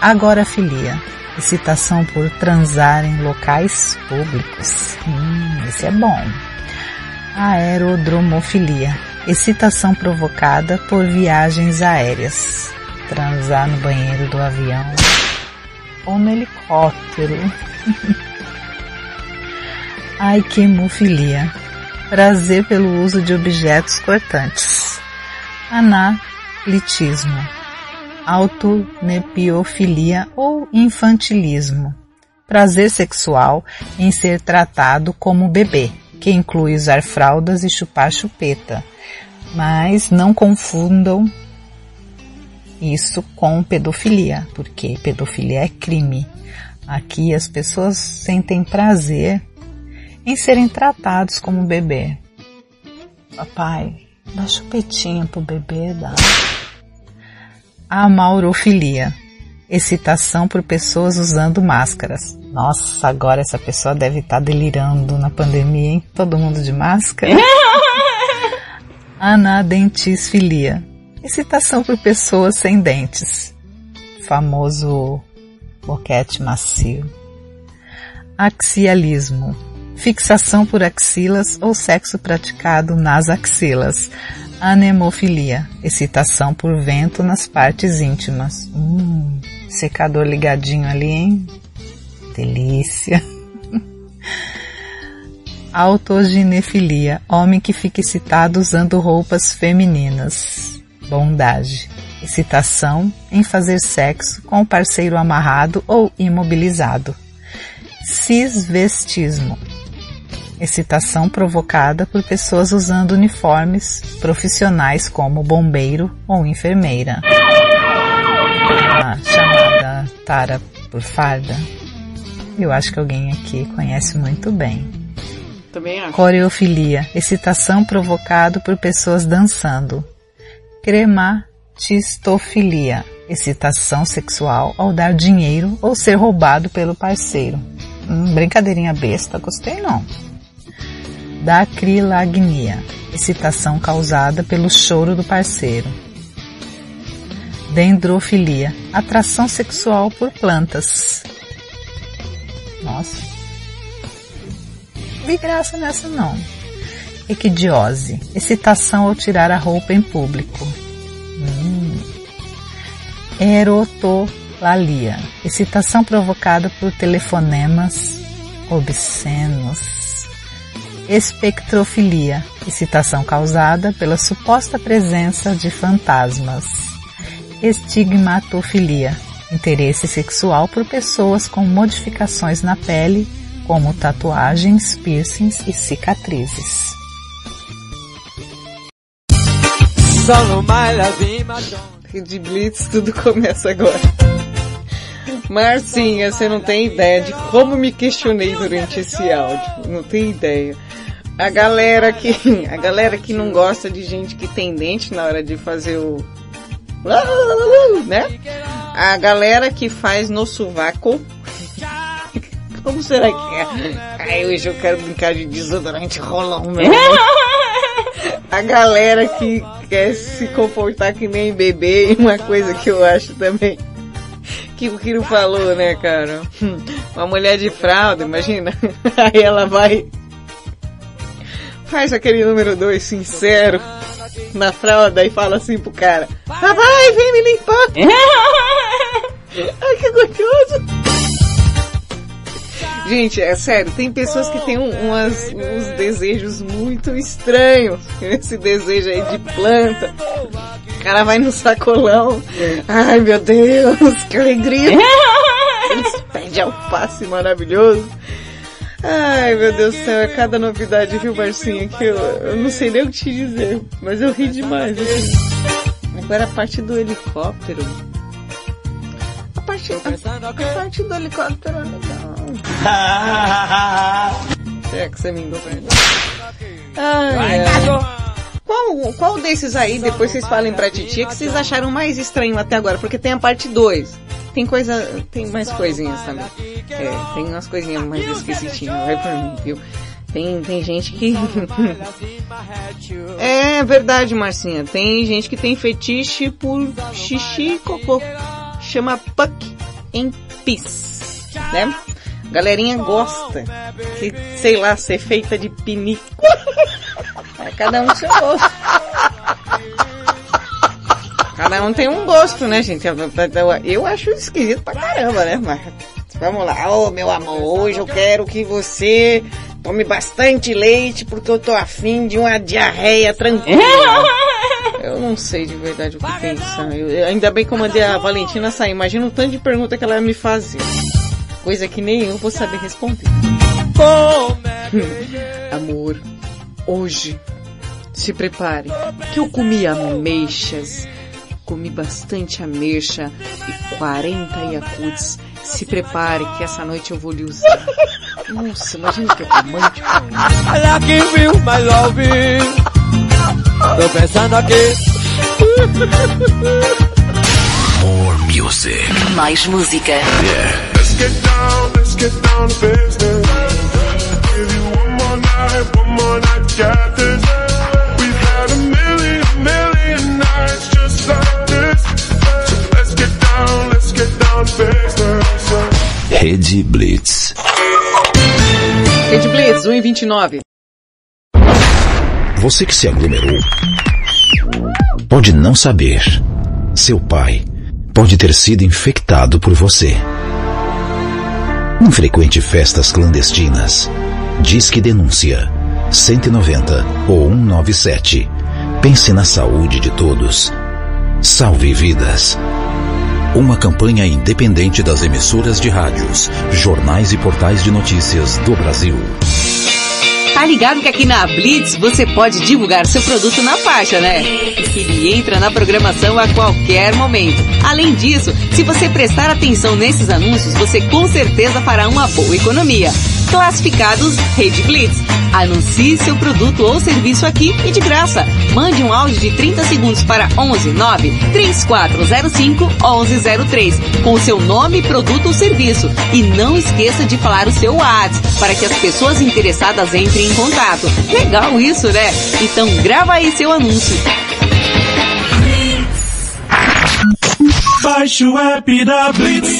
Agorafilia, excitação por transar em locais públicos. Hum, esse é bom. Aerodromofilia, Excitação provocada por viagens aéreas. Transar no banheiro do avião ou no helicóptero. Ai, que hemofilia. Prazer pelo uso de objetos cortantes. Analitismo. Autonepiofilia ou infantilismo. Prazer sexual em ser tratado como bebê, que inclui usar fraldas e chupar chupeta. Mas não confundam isso com pedofilia, porque pedofilia é crime. Aqui as pessoas sentem prazer em serem tratados como bebê. Papai, dá chupetinha pro bebê, dá. Amaurofilia. Excitação por pessoas usando máscaras. Nossa, agora essa pessoa deve estar delirando na pandemia, hein? Todo mundo de máscara. Anadentisfilia. Excitação por pessoas sem dentes. Famoso boquete macio. Axialismo. Fixação por axilas ou sexo praticado nas axilas. Anemofilia. Excitação por vento nas partes íntimas. Hum, secador ligadinho ali, hein? Delícia. Autoginefilia. Homem que fica excitado usando roupas femininas. Bondade. Excitação em fazer sexo com o parceiro amarrado ou imobilizado. Cisvestismo. Excitação provocada por pessoas usando uniformes profissionais como bombeiro ou enfermeira. A chamada tara por farda. Eu acho que alguém aqui conhece muito bem. Também acho. Coreofilia, excitação provocada por pessoas dançando. Crematistofilia, excitação sexual ao dar dinheiro ou ser roubado pelo parceiro. Hum, brincadeirinha besta, gostei não. Dacrilagnia, excitação causada pelo choro do parceiro. Dendrofilia, atração sexual por plantas. Nossa. Vi graça nessa não. Equidiose, excitação ao tirar a roupa em público. Hum. Erotolalia, excitação provocada por telefonemas obscenos. Espectrofilia, excitação causada pela suposta presença de fantasmas. Estigmatofilia, interesse sexual por pessoas com modificações na pele, como tatuagens, piercings e cicatrizes. De Blitz, tudo começa agora. Marcinha, você não tem ideia de como me questionei durante esse áudio. Não tem ideia. A galera que, a galera que não gosta de gente que tem dente na hora de fazer o, né? A galera que faz no sovaco. Como será que é? Ai, hoje eu quero brincar de desodorante rolão mesmo. A galera que quer se comportar que nem bebê, uma coisa que eu acho também que o Kiro falou, né, cara? Uma mulher de fralda, imagina. Aí ela vai. Faz aquele número dois sincero na fralda e fala assim pro cara: Papai, vem me limpar! Ai, que gostoso! Gente, é sério, tem pessoas que têm um, umas, uns desejos muito estranhos. Esse desejo aí de planta. O cara vai no sacolão. Ai meu Deus, que alegria! Pé de alface maravilhoso. Ai meu Deus do céu, é cada novidade, viu, Marcinha? Que eu, eu não sei nem o que te dizer, mas eu ri demais. Assim. Agora a parte do helicóptero. A parte, a, a parte do helicóptero é legal. é que você me engana. Ai, ai. Qual, qual desses aí, depois vocês falem pra titia, que vocês acharam mais estranho até agora? Porque tem a parte 2. Tem coisa, tem mais coisinhas também. É, tem umas coisinhas mais esquisitinhas, vai por mim, viu? Tem, tem gente que... é verdade, Marcinha. Tem gente que tem fetiche por xixi e cocô. Chama Puck em Peace, né? Galerinha gosta que, sei lá, ser feita de pinico. É cada um seu gosto. cada um tem um gosto, né, gente? Eu, acho esquisito pra caramba, né? Mas vamos lá, ô meu amor, hoje eu quero que você tome bastante leite porque eu tô afim de uma diarreia tranquila. Eu não sei de verdade o que pensar. Eu- eu- ainda bem que eu mandei a Valentina sair. Imagina o tanto de pergunta que ela ia me fazer. Coisa que nem eu vou saber responder. Amor, hoje, se prepare, que eu comi ameixas, comi bastante ameixa e 40 Yakuts. Se prepare que essa noite eu vou lhe usar. Nossa, imagina que romântico. Ela que viu my love. Tô pensando aqui. More music. Mais música. Yeah. Let's get down, let's get down to business. Night, one more night, this. We've had a million, million nights just like this. So let's get down, let's get down business. Rede Blitz. Rede Blitz, 1 e 29. Você que se aglomerou pode não saber. Seu pai pode ter sido infectado por você. Não frequente festas clandestinas. Disque denúncia 190 ou 197. Pense na saúde de todos. Salve vidas. Uma campanha independente das emissoras de rádios, jornais e portais de notícias do Brasil. Tá ligado que aqui na Blitz você pode divulgar seu produto na faixa, né? Ele entra na programação a qualquer momento. Além disso, se você prestar atenção nesses anúncios, você com certeza fará uma boa economia. Classificados Rede Blitz. Anuncie seu produto ou serviço aqui e de graça. Mande um áudio de 30 segundos para 11 9 3405 1103 com seu nome, produto ou serviço. E não esqueça de falar o seu WhatsApp para que as pessoas interessadas entrem em contato. Legal isso, né? Então grava aí seu anúncio. Baixe o app da Blitz.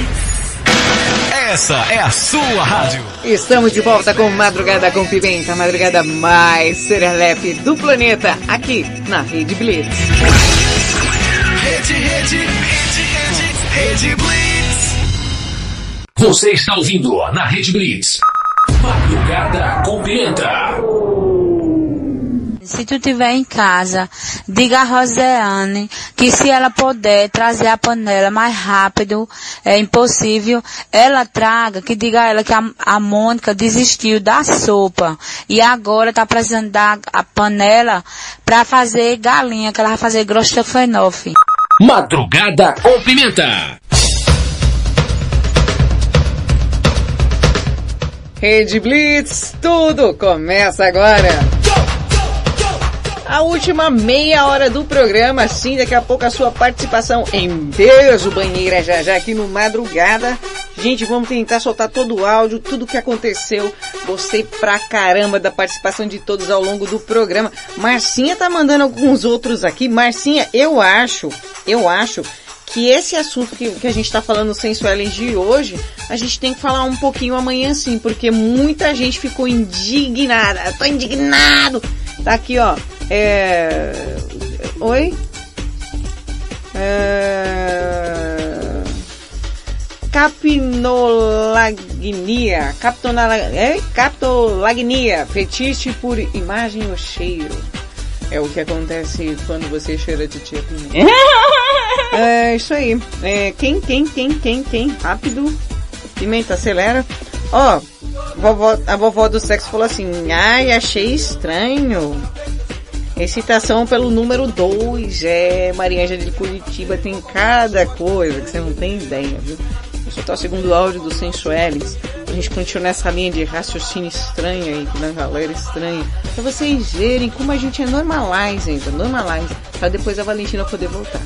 Essa é a sua rádio. Estamos de volta com Madrugada com Pimenta, a madrugada mais serelepe do planeta, aqui na Rede Blitz. Rede, rede, rede, rede, rede Blitz. Você está ouvindo na Rede Blitz. Madrugada com Pimenta. Se tu tiver em casa, diga a Rosiane que se ela puder trazer a panela mais rápido, é impossível, ela traga, que diga a ela que a, a Mônica desistiu da sopa e agora tá precisando da a panela para fazer galinha, que ela vai fazer grostofenofe. Madrugada com Pimenta. Rede Blitz, tudo começa agora. A última meia hora do programa, sim, daqui a pouco a sua participação em Beijo Banheira já já aqui no Madrugada. Gente, vamos tentar soltar todo o áudio, tudo que aconteceu. Gostei pra caramba da participação de todos ao longo do programa. Marcinha tá mandando alguns outros aqui. Marcinha, eu acho, eu acho que esse assunto que, que a gente tá falando no Sensual de hoje, a gente tem que falar um pouquinho amanhã sim, porque muita gente ficou indignada. Eu tô indignado! Tá aqui, ó. É... Oi? É... Capinolagnia. Captonala- é? Captolagnia. Fetiche por imagem ou cheiro. É o que acontece quando você cheira de tia pimenta. É isso aí. É, quem, quem, quem, quem, quem? Rápido. Pimenta, acelera. Ó, vovó, a vovó do sexo falou assim, ai, achei estranho. Excitação pelo número 2. É, Maria Ângela de Curitiba tem cada coisa que você não tem ideia, viu? Soltar o segundo áudio do Sensuelis. A gente continua nessa linha de raciocínio estranha aí, que na galera estranha. Pra vocês verem como a gente é normalize ainda, normalize. Pra depois a Valentina poder voltar.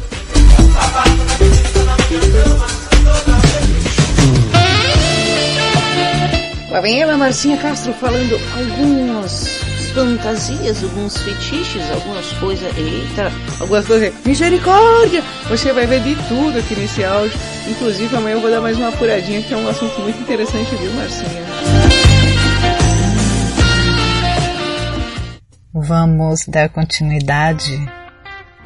Lá vem ela, Marcinha Castro, falando algumas fantasias, alguns fetiches, algumas coisas. Eita, algumas coisas. Misericórdia! Você vai ver de tudo aqui nesse áudio. Inclusive, amanhã eu vou dar mais uma apuradinha, que é um assunto muito interessante, viu, Marcinha? Vamos dar continuidade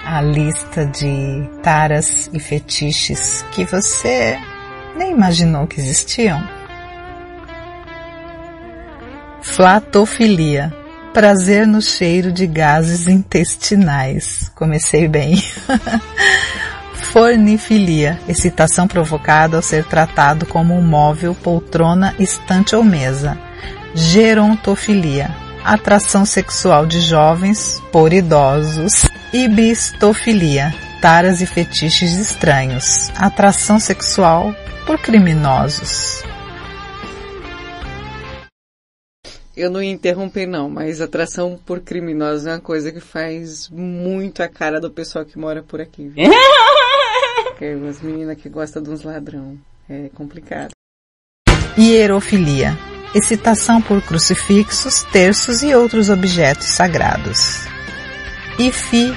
à lista de taras e fetiches que você nem imaginou que existiam. Flatofilia. Prazer no cheiro de gases intestinais. Comecei bem. Fornifilia. Excitação provocada ao ser tratado como um móvel, poltrona, estante ou mesa. Gerontofilia. Atração sexual de jovens por idosos. Ibistofilia. Taras e fetiches estranhos. Atração sexual por criminosos. Eu não ia interromper não, mas atração por criminosos é uma coisa que faz muito a cara do pessoal que mora por aqui. Viu? Porque as meninas que gostam de uns ladrão. É complicado. Hierofilia. Excitação por crucifixos, terços e outros objetos sagrados. Ifi,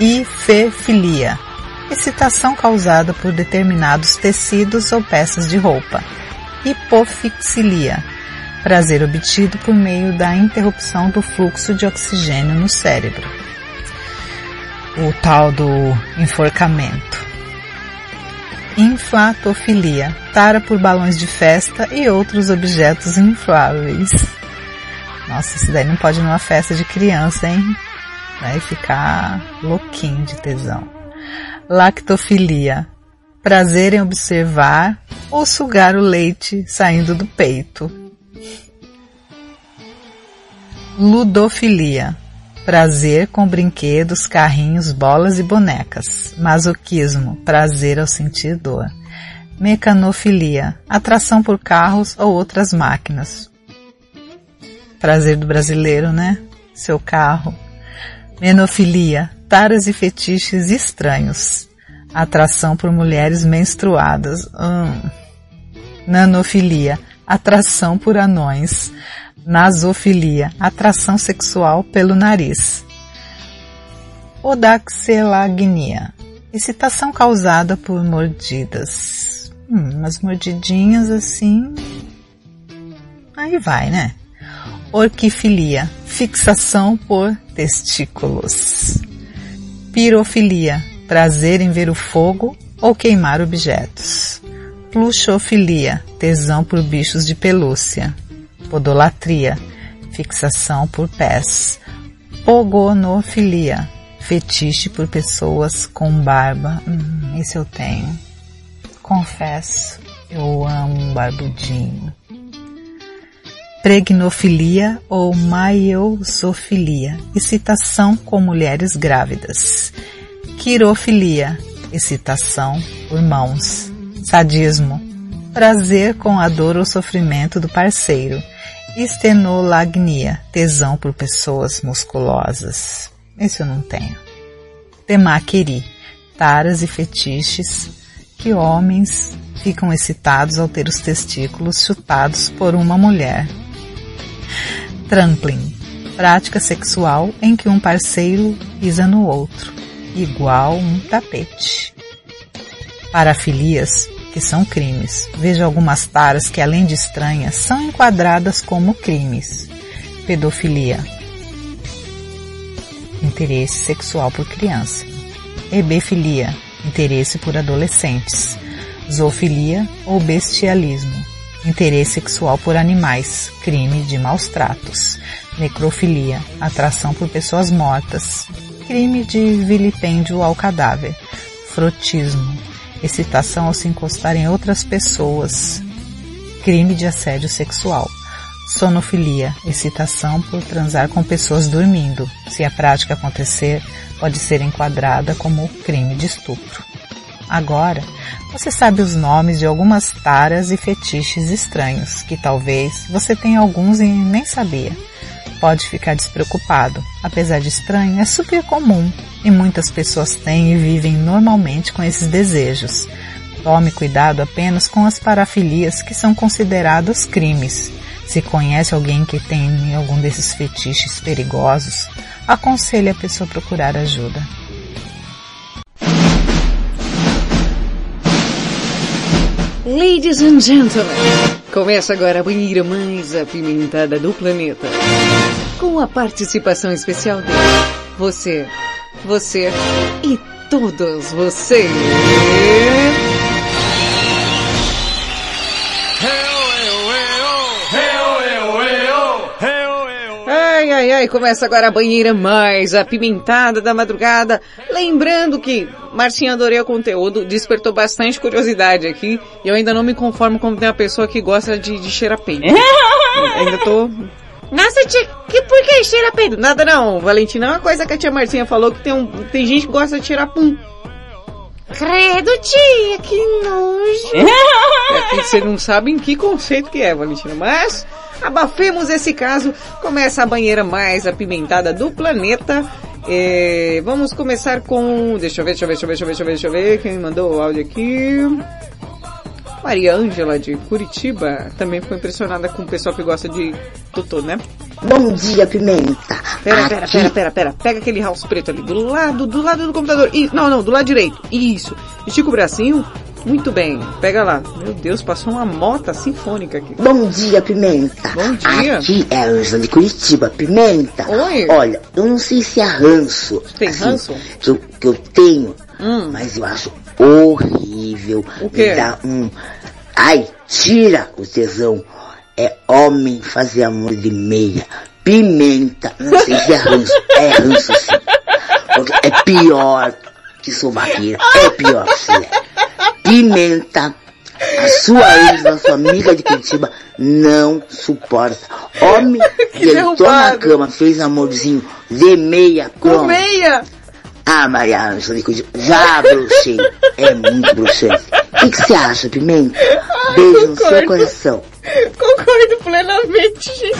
ifefilia. Excitação causada por determinados tecidos ou peças de roupa. Hipofixilia. Prazer obtido por meio da interrupção do fluxo de oxigênio no cérebro. O tal do enforcamento. Inflatofilia, tara por balões de festa e outros objetos infláveis. Nossa, isso daí não pode ir numa festa de criança, hein? Vai ficar louquinho de tesão. Lactofilia, prazer em observar ou sugar o leite saindo do peito. Ludofilia, prazer com brinquedos, carrinhos, bolas e bonecas. Masoquismo, prazer ao sentir dor. Mecanofilia, atração por carros ou outras máquinas. Prazer do brasileiro, né? Seu carro. Menofilia, taras e fetiches estranhos. Atração por mulheres menstruadas. Hum. Nanofilia, atração por anões. Nasofilia, atração sexual pelo nariz. Odaxelagnia, excitação causada por mordidas. Hum, umas mordidinhas assim. Aí vai, né? Orquifilia, fixação por testículos. Pirofilia, prazer em ver o fogo ou queimar objetos. Pluxofilia, tesão por bichos de pelúcia. Podolatria, fixação por pés. Pogonofilia, fetiche por pessoas com barba. Hum, esse eu tenho. Confesso, eu amo um barbudinho. Pregnofilia ou maiosofilia, excitação com mulheres grávidas. Quirofilia, excitação por mãos. Sadismo, prazer com a dor ou sofrimento do parceiro. Estenolagnia, tesão por pessoas musculosas. Esse eu não tenho. Temaqueri, taras e fetiches que homens ficam excitados ao ter os testículos chutados por uma mulher. Trampling, prática sexual em que um parceiro pisa no outro, igual um tapete. Parafilias, que são crimes. Veja algumas taras que, além de estranhas, são enquadradas como crimes. Pedofilia. Interesse sexual por criança. Hebefilia. Interesse por adolescentes. Zoofilia ou bestialismo. Interesse sexual por animais. Crime de maus tratos. Necrofilia. Atração por pessoas mortas. Crime de vilipêndio ao cadáver. Frotismo excitação ao se encostar em outras pessoas, crime de assédio sexual. Sonofilia, excitação por transar com pessoas dormindo. Se a prática acontecer, pode ser enquadrada como crime de estupro. Agora, você sabe os nomes de algumas taras e fetiches estranhos, que talvez você tenha alguns e nem sabia. Pode ficar despreocupado. Apesar de estranho, é super comum e muitas pessoas têm e vivem normalmente com esses desejos. Tome cuidado apenas com as parafilias que são considerados crimes. Se conhece alguém que tem algum desses fetiches perigosos, aconselhe a pessoa a procurar ajuda. Ladies and gentlemen, começa agora a banheira mais apimentada do planeta. Com a participação especial de você, você e todos vocês. Ai, ai, ai, começa agora a banheira mais apimentada da madrugada. Lembrando que Marcinha adorei o conteúdo, despertou bastante curiosidade aqui. E eu ainda não me conformo como tem uma pessoa que gosta de, de cheirar peido. ainda tô... Nossa, tia, que por que cheira peido? Nada não, Valentina, é uma coisa que a tia Marcinha falou que tem, um, tem gente que gosta de cheirar pum. Credo, tia, que nojo. É que você não sabe em que conceito que é, Valentina, mas abafemos esse caso. Começa a banheira mais apimentada do planeta. É, vamos começar com... Deixa eu ver, deixa eu ver, deixa eu ver, deixa eu ver, deixa eu ver, deixa eu ver. Quem mandou o áudio aqui? Maria Ângela de Curitiba também ficou impressionada com o pessoal que gosta de Totô, né? Bom dia, Pimenta. Pera, pera, pera, pera, pera. Pega aquele house preto ali, do lado, do lado do computador. Ih, não, não, do lado direito. Isso. Estica o bracinho. Muito bem. Pega lá. Meu Deus, passou uma mota sinfônica aqui. Bom dia, Pimenta. Bom dia. Aqui é a Ângela de Curitiba. Pimenta. Oi. Olha, eu não sei se é ranço. Tem assim, ranço? Que eu, que eu tenho, Hum. mas eu acho horrível. O quê? Me dá um... Ai, tira o tesão. É homem fazer amor de meia. Pimenta. Não sei se é ranço. É ranço sim. Porque é pior que sovaqueira. É pior que filé. Pimenta. A sua Ângela, sua amiga de Curitiba, não suporta. Homem deitou na cama, fez amorzinho de meia Com com... meia. Ah, Maria Ângela já brochei. É muito broxante. O que você acha, Pimenta? Beijo no seu coração. Concordo plenamente, gente.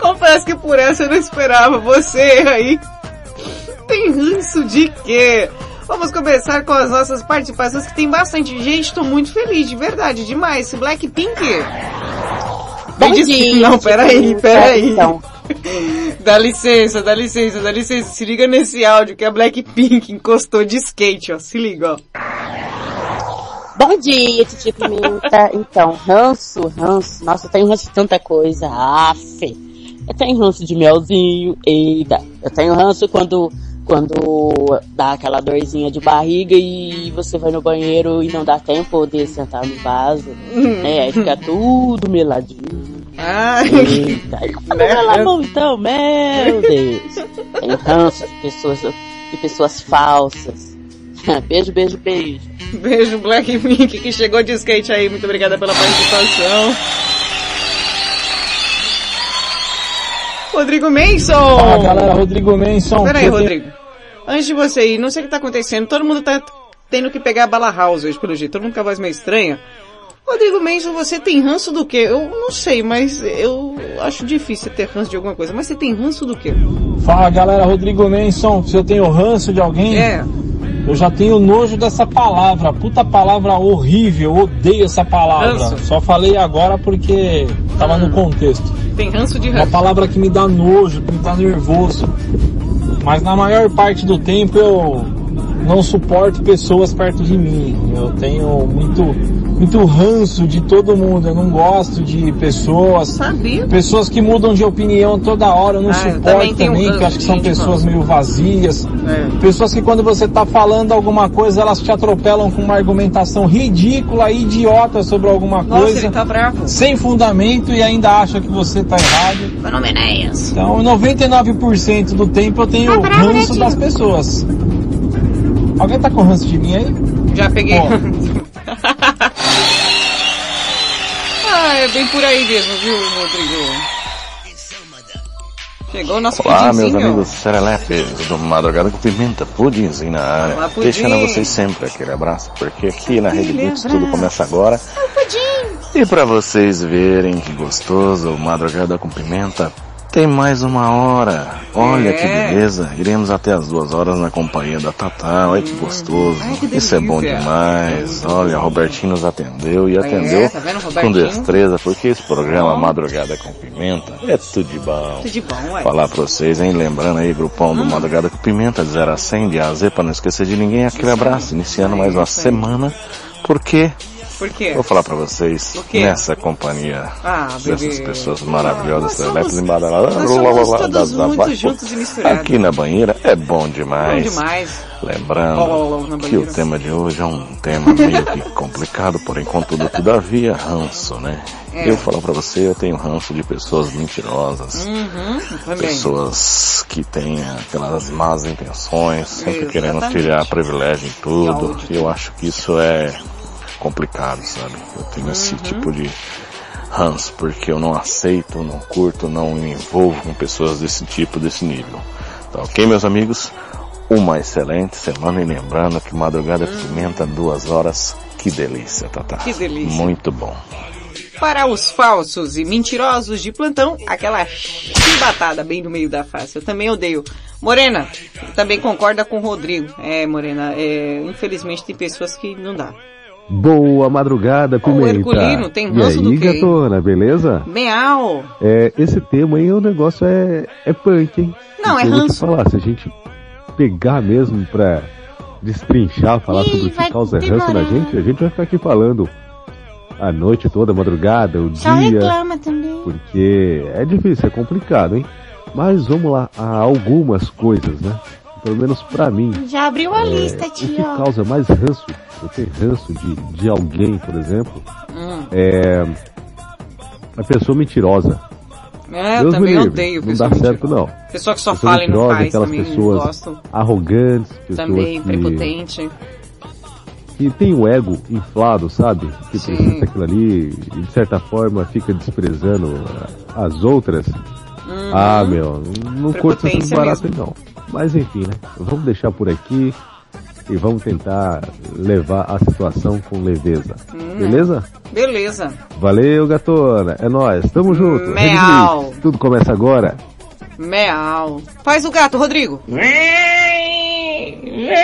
Confesso que por essa eu não esperava. Você aí tem ranço de quê? Vamos começar com as nossas participações, que tem bastante gente. Tô muito feliz, de verdade, demais. Blackpink. Bom dia, Não, peraí, peraí. Então. Dá licença, dá licença, dá licença. Se liga nesse áudio que a Blackpink encostou de skate, ó. Se liga, ó. Bom dia, Titi Pimenta. Então, ranço, ranço. Nossa, eu tenho ranço de tanta coisa. Aff. Eu tenho ranço de melzinho. Eita. Eu tenho ranço quando, quando dá aquela dorzinha de barriga e você vai no banheiro e não dá tempo de sentar no vaso. né? Aí fica tudo meladinho. Ai, fica melamão então, meu Deus. Tenho ranço de pessoas, de pessoas falsas. beijo, beijo, beijo. Beijo, Blackpink, que chegou de skate aí. Muito obrigada pela participação. Rodrigo Manson! Fala galera, Rodrigo Manson. Pera aí, Você tem- Rodrigo. Antes de você ir, não sei o que tá acontecendo. Todo mundo tá tendo que pegar a bala house hoje, pelo jeito. Todo mundo com a voz meio estranha. Rodrigo Manson, você tem ranço do quê? Eu não sei, mas eu acho difícil ter ranço de alguma coisa. Mas você tem ranço do quê? Fala galera, Rodrigo Manson. Se eu tenho ranço de alguém, É. eu já tenho nojo dessa palavra. Puta palavra horrível, eu odeio essa palavra. Ranço. Só falei agora porque tava no contexto. Tem ranço de Uma ranço. palavra que me dá nojo, que me dá nervoso. Mas na maior parte do tempo eu não suporto pessoas perto de mim. Eu tenho muito, muito ranço de todo mundo. Eu não gosto de pessoas. Sabia? Pessoas que mudam de opinião toda hora. Eu não Ah, eu suporto também também, ranço que acho que são pessoas meio vazias. É. Pessoas que quando você tá falando alguma coisa, elas te atropelam com uma argumentação ridícula idiota sobre alguma Nossa, coisa. tá. Sem fundamento e ainda acha que você tá errado. Meu nome é. Então, 99% do tempo eu tenho Tá bravo, né, ranço tio? das pessoas. Alguém tá com ranço de mim aí? Já peguei. Ah, é bem por aí mesmo, viu, Rodrigo? Chegou o nosso Olá, meus pudinzinho. amigos serelepes do Madrugada com Pimenta, pudinzinho na área. Olá, pudim. Deixando a vocês sempre aquele abraço, porque aqui na Rede Blitz tudo começa agora. E para vocês verem que gostoso, Madrugada com Pimenta Tem mais uma hora. Olha É. que beleza. Iremos até as duas horas na companhia da Tatá. Olha que gostoso. que Isso é bom demais. Olha, Robertinho nos atendeu e É, atendeu tá vendo, com destreza, porque esse programa Madrugada com Pimenta é tudo de bom. Tudo de bom, ué. Falar pra vocês, hein? Lembrando aí, grupão do Madrugada com Pimenta, de 0 a 100, de A a Z, pra não esquecer de ninguém. Aquele abraço, iniciando mais uma semana. Porque Por quê? Vou falar pra vocês, nessa companhia Ah, dessas pessoas maravilhosas, baixo. juntos e misturados. Aqui na banheira é bom demais. Bom demais. Lembrando ó, ó, na que o tema de hoje é um tema meio que complicado, porém contudo todavia ranço, né? É. Eu falo pra você, eu tenho ranço de pessoas mentirosas. Uhum. Pessoas que têm aquelas más intenções, sempre querendo Exatamente. tirar privilégio em tudo. Eu acho que isso é complicado, sabe? Eu tenho esse tipo de ranço, porque eu não aceito, não curto, não me envolvo com pessoas desse tipo, desse nível. Tá ok, meus amigos? Uma excelente semana e lembrando que madrugada pimenta, duas horas, que delícia, Tata. Que delícia. Muito bom. Para os falsos e mentirosos de plantão, aquela chibatada bem no meio da face. Eu também odeio. Morena, também concorda com o Rodrigo. É, Morena, é, infelizmente tem pessoas que não dá. Boa madrugada, Pimenta. Herculino tem e ranço aí, do quê, gatona, beleza? Meau! É, esse tema aí, o negócio é, é punk, hein? Não, é Porque eu vou ranço. falar, se a gente pegar mesmo pra destrinchar, falar Ih, sobre o que causa ranço na demorar. gente, a gente vai ficar aqui falando a noite toda, a madrugada, o Só dia, reclama também. porque é difícil, é complicado, hein? Mas vamos lá, há algumas coisas, né? Pelo menos pra mim, Já abriu a é, lista, o tio. que causa mais ranço, eu tenho ranço de, de alguém, por exemplo, Hum. é a pessoa mentirosa. É, eu Deus também livre, odeio Não dá certo não. Pessoa que só Pessoa fala e não mentirosa, faz aquelas também, pessoas gosto. arrogantes, pessoas Também, que, prepotente. que tem o ego inflado, sabe? Que Sim. aquilo ali e de certa forma fica desprezando as outras. Uhum. Ah, meu, não curto baratas mesmo. não. Mas enfim, né? Vamos deixar por aqui e vamos tentar levar a situação com leveza. Hum. Beleza? Beleza. Valeu, gatona. É nóis. Tamo junto. Blitz. Tudo começa agora. Meau. Faz o gato, Rodrigo. Vem! Vem!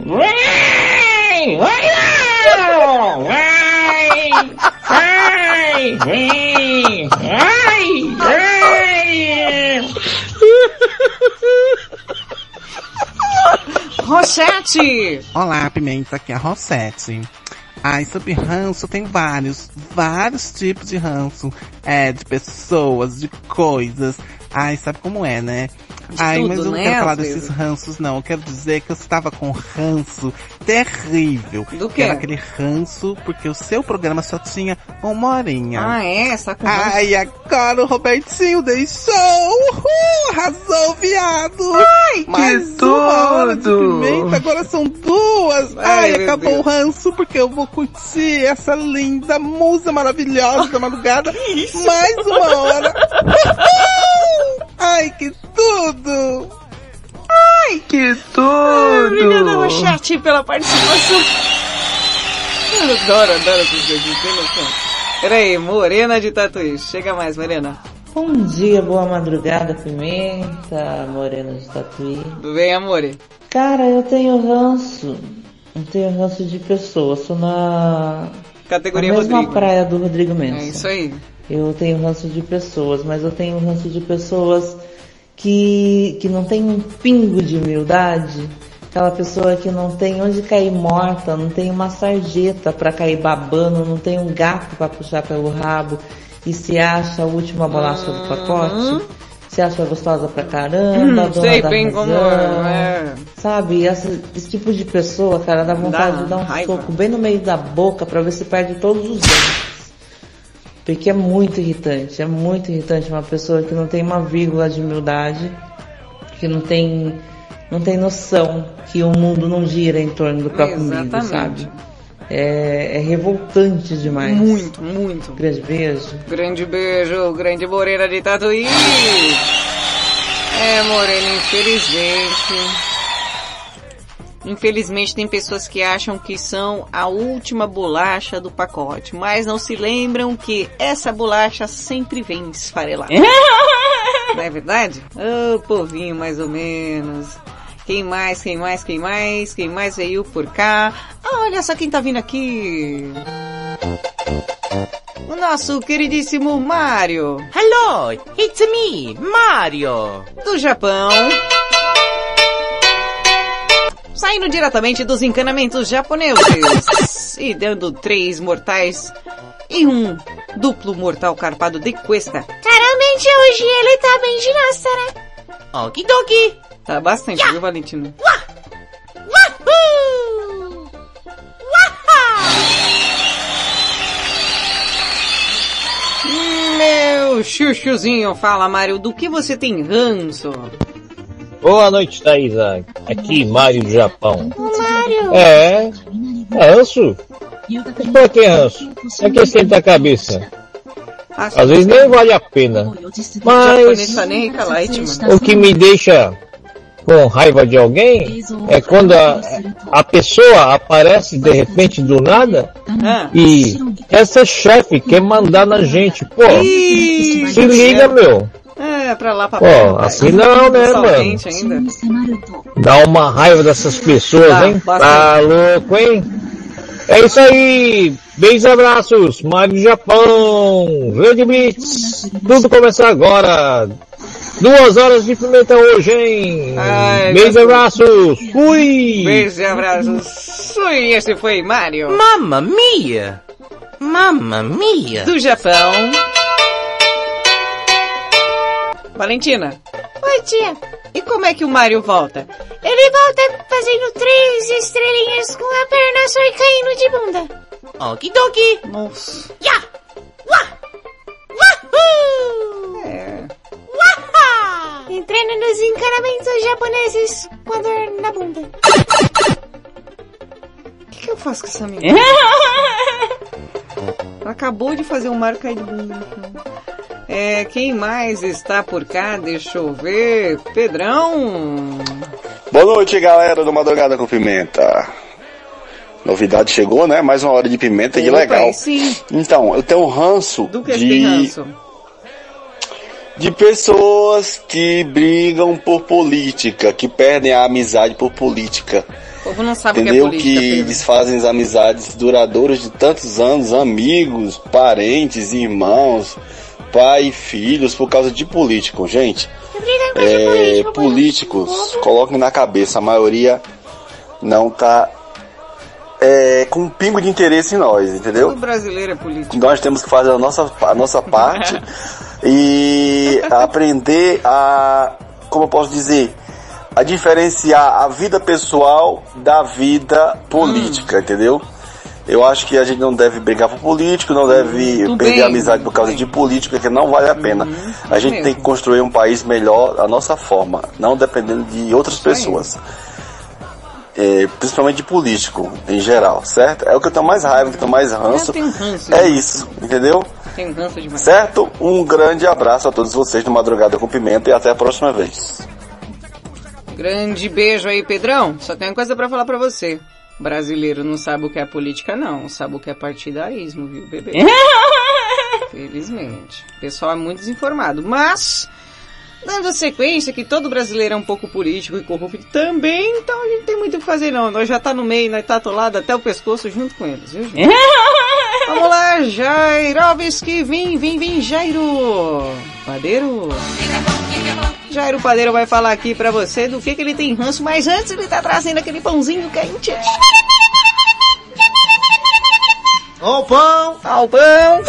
Vem! Vai! Vai! Vem! Vai! Vai! Rochete! Olá, Pimenta, aqui é a Rosete. Ai, sobre ranço, tem vários, vários tipos de ranço. É, de pessoas, de coisas. Ai, sabe como é, né? Ai, tudo, mas eu não né, quero falar desses ranços, não. Eu quero dizer que eu estava com ranço terrível. Do Que quê? Era aquele ranço, porque o seu programa só tinha uma horinha. Ah, é? Ranço? Ai, agora o Robertinho deixou! Uhul! Arrasou, viado! Ai, Mais que uma hora de pimenta, agora são duas! Ai, Ai, acabou Deus. o ranço porque eu vou curtir essa linda musa maravilhosa da madrugada. Mais uma hora! Ai, que tudo! Ai, que tudo! Obrigada, Rochete, pela participação. Eu adoro, adoro essas coisas, tem noção. Peraí, Morena de Tatuí. Chega mais, Morena. Bom dia, boa madrugada, Pimenta, Morena de Tatuí. Tudo bem, amore? Cara, eu tenho ranço. Eu tenho ranço de pessoas. Sou na, Categoria na mesma Rodrigo. praia do Rodrigo Mendes. É isso aí. Eu tenho ranço de pessoas, mas eu tenho ranço de pessoas que, que não tem um pingo de humildade. Aquela pessoa que não tem onde cair morta, não tem uma sarjeta para cair babando, não tem um gato para puxar pelo rabo e se acha a última bolacha do pacote. Se acha gostosa pra caramba, Hum, dona sei bem razão. como é. Sabe, essa- esse tipo de pessoa, cara, dá vontade Dá de dar um raiva. soco bem no meio da boca pra ver se perde todos os dentes. Porque é muito irritante, é muito irritante uma pessoa que não tem uma vírgula de humildade, que não tem, não tem noção que o mundo não gira em torno do próprio umbigo, Exatamente. sabe? É, é revoltante demais. Muito, muito. Grande beijo. Grande beijo, grande Morena de Tatuí. É, Morena, infelizmente. Infelizmente tem pessoas que acham que são a última bolacha do pacote, mas não se lembram que essa bolacha sempre vem esfarelada. não é verdade? Ô, povinho mais ou menos. Quem mais, quem mais, quem mais, quem mais veio por cá? Ah, olha só quem tá vindo aqui. O nosso queridíssimo Mario. Hello, it's me, Mario. Do Japão. Saindo diretamente dos encanamentos japoneses. e dando três mortais e um duplo mortal carpado de cuesta. Claramente hoje ele tá bem de nossa, né? Okidoki. Tá bastante, viu, Valentino? Meu chuchuzinho, fala Mário, do que você tem ranço? Boa noite, Thaisa. Aqui, Mário do Japão. Mário! É, é ranço? Mas por que ranço? É que esquenta a cabeça. Às vezes nem vale a pena. Mas mano. o que me deixa com raiva de alguém é quando a, a pessoa aparece de repente do nada Ah. e essa chefe quer mandar na gente. Pô, Ih, se liga, meu. É, pra lá, pra Pô, cá. assim não, né, mano? ainda. Dá uma raiva dessas pessoas, Tá, hein? bastante. Tá louco, hein? É isso aí. Beijos e abraços. Mário do Japão. Verde Blitz. Tudo começa agora. Duas horas de pimenta hoje, hein? Ai, Beijos e abraços. Fui. Beijos e abraços. Ui, esse foi Mario. Mamma mia. Mamma mia. Do Japão. Valentina, Oi, tia. e como é que o Mario volta? Ele volta fazendo três estrelinhas com a perna só e caindo de bunda. Okidoki. Nossa. Ya! Wah! Wahoo! É. Waha! Entrando nos encanamentos japoneses com a dor na bunda. O que, que eu faço com essa menina? Ela acabou de fazer o Mario cair de bunda. no chão. É, quem mais está por cá? Deixa eu ver. Pedrão. Boa noite, galera do Madrugada com Pimenta. Novidade chegou, né? Mais uma hora de pimenta, Opa, legal. sim. Então, eu tenho um ranço Do que de, ranço? de pessoas que brigam por política, que perdem a amizade por política. O povo não sabe Entendeu? o que é política. que Pedro. desfazem as amizades duradouras de tantos anos, amigos, parentes, irmãos, pai e filhos, por causa de político, gente. É, políticos, coloquem na cabeça, a maioria não tá é, com um pingo de interesse em nós, entendeu? O brasileiro é político. Nós temos que fazer a nossa, a nossa parte e aprender a, como eu posso dizer, a diferenciar a vida pessoal da vida política, entendeu? Eu acho que a gente não deve brigar por político, não deve Muito perder bem, a amizade por causa de política, que não vale a pena. a gente mesmo. tem que construir um país melhor a nossa forma, não dependendo de outras pessoas. É, principalmente de político, em geral, certo? É o que eu tenho mais raiva, que eu tenho mais ranço. Tenho É isso, entendeu? Tem ranço demais. Certo? Um grande abraço a todos vocês do Madrugada com Pimenta e até a próxima vez. Grande beijo aí, Pedrão. Só tem uma coisa pra falar pra você. Brasileiro não sabe o que é política, não. Sabe o que é partidarismo, viu, bebê? Felizmente. O pessoal é muito desinformado. Mas, dando sequência que todo brasileiro é um pouco político e corrupto também, então a gente não tem muito o que fazer, não. Nós já tá no meio, nós tá atolado até o pescoço junto com eles, viu, gente? Vamos lá, Jairovski, vem, vem, vem, Jairo. Padeiro. Jairo Padeiro vai falar aqui pra você do que, que ele tem ranço, mas antes ele tá trazendo aquele pãozinho quente. Ó o pão! Ó o pão!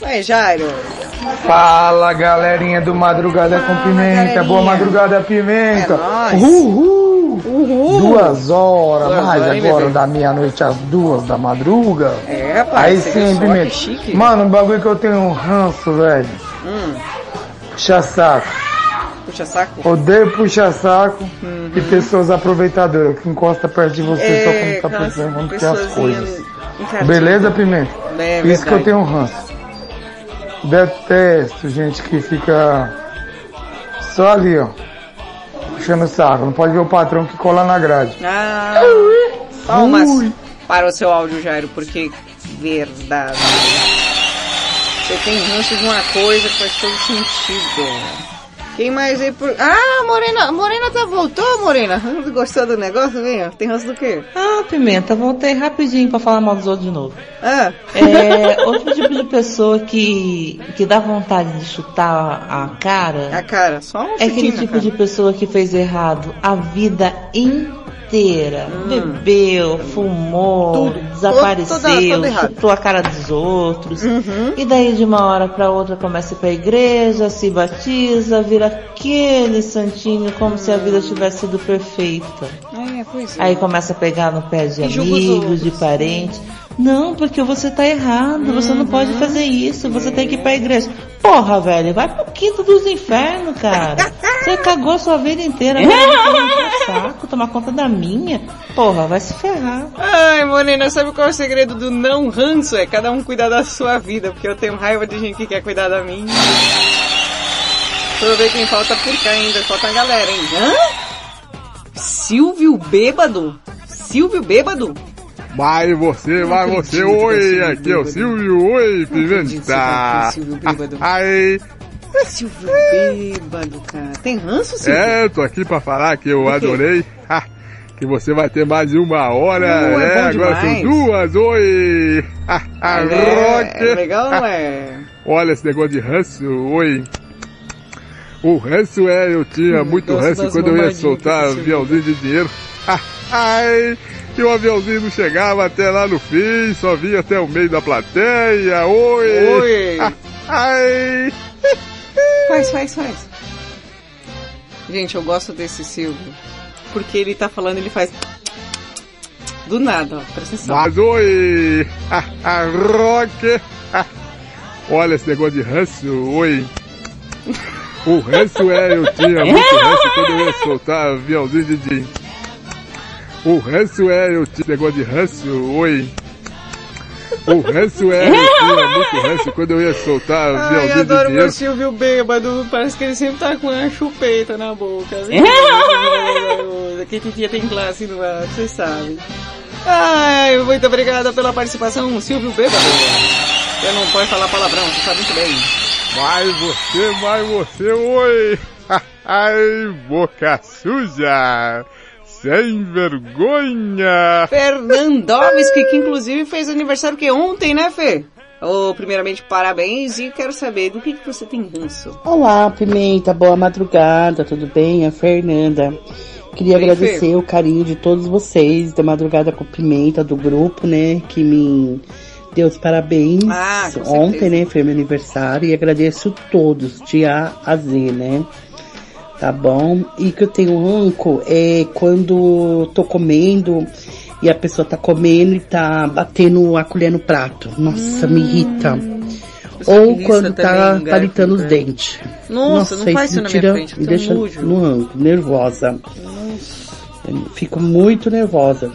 Vai, Jairo. Fala galerinha do Madrugada com Pimenta, galerinha. boa madrugada Pimenta. É nóis. Uhul. Duas horas, Duas mais horas, agora da meia-noite às duas da madruga. É, rapaz, Aí você sim, Pimenta. chique. Mano, um bagulho que eu tenho um ranço, velho. Hum, Puxa saco. puxa saco. Odeio puxa saco Uhum. e pessoas aproveitadoras que encostam perto de você É, só quando tá precisando quando tem as coisas. Beleza, Pimenta? É, Isso que eu tenho ranço. Detesto gente que fica só ali, ó. puxando o saco. Não pode ver o patrão que cola na grade. Ah, palmas para o seu áudio, Jairo, porque verdade. Você tem ranço de uma coisa que faz todo sentido. Quem mais aí por. Ah, Morena! Morena tá voltou, Morena? Gostou do negócio? Vem, tem ranço do quê? Ah, Pimenta, voltei rapidinho pra falar mal dos outros de novo. Ah. É, outro tipo de pessoa que, que dá vontade de chutar a cara. A cara, só um É aquele tipo cara. de pessoa que fez errado a vida inteira. Bebeu, fumou, Tudo. desapareceu, chutou a cara dos outros. E daí de uma hora pra outra começa a ir pra igreja, se batiza, vira aquele santinho como se a vida tivesse sido perfeita. É, é. Aí começa a pegar no pé de E amigos, de parentes. Não, porque você tá errado, você não pode fazer isso, você tem que ir pra igreja. Porra, velho, vai pro quinto dos infernos, cara. Você cagou sua vida inteira, o saco, tomar conta da minha. Porra, vai se ferrar. Ai, Morena, sabe qual é o segredo do não ranço? É cada um cuidar da sua vida, porque eu tenho raiva de gente que quer cuidar da minha. Deixa eu ver quem falta por cá ainda. Falta a galera, hein? Hã? Silvio Bêbado? Silvio Bêbado? Vai você, Não vai você, oi, aqui é o bêbado. Silvio, oi, Pimenta. Silvio Bêbado. Ai, Silvio Bêbado, cara. Tem ranço, Silvio? é, tô aqui pra falar que eu adorei. Que você vai ter mais de uma hora, Uh, é é, agora demais. são duas, oi! É- rock! é legal não é? Olha esse negócio de ranço, oi! O ranço é, eu tinha muito gosto ranço quando eu ia soltar aviãozinho de dinheiro. Ai, e o aviãozinho não chegava até lá no fim, só vinha até o meio da plateia, oi! Oi! Ai! Faz, faz, faz. Gente, eu gosto desse Silvio. Porque ele tá falando, ele faz. Do nada, ó. Presta atenção. Mas oi! Ah, ah, rock! Olha esse negócio de ranço, oi! O ranço é, eu tinha muito ranço quando eu ia soltar aviãozinho de dinheiro. O ranço é, eu tinha negócio de ranço, oi! O ranço é, eu tinha muito ranço quando eu ia soltar Ai, aviãozinho de adoro meu dinheiro. Silvio bêbado. Parece que ele sempre tá com uma chupeta na boca. que titia tem classe no ar, vocês sabem. Ai, muito obrigada pela participação, Silvio Bêbado. Você não pode falar palavrão, você sabe muito bem. Vai você, vai você, oi! Ai, boca suja! Sem vergonha! Fernandovski, que inclusive fez aniversário que ontem, né, Fê? Oh, primeiramente, parabéns e quero saber do que, que você tem ranço. Olá, Pimenta, boa madrugada, tudo bem? É a Fernanda. Queria agradecer Fê. o carinho de todos vocês da Madrugada com Pimenta, do grupo, né? Que me deu os parabéns Ah, ontem, certeza. né? Foi meu aniversário e agradeço todos, de A a Z, né? Tá bom? E que eu tenho ranco é quando tô comendo e a pessoa tá comendo e tá batendo a colher no prato. Nossa, me irrita. Ou quando tá palitando os né? dentes. Nossa, não faz isso na minha tira- frente, eu Me deixa no ranco, nervosa. Eu Fico muito nervosa.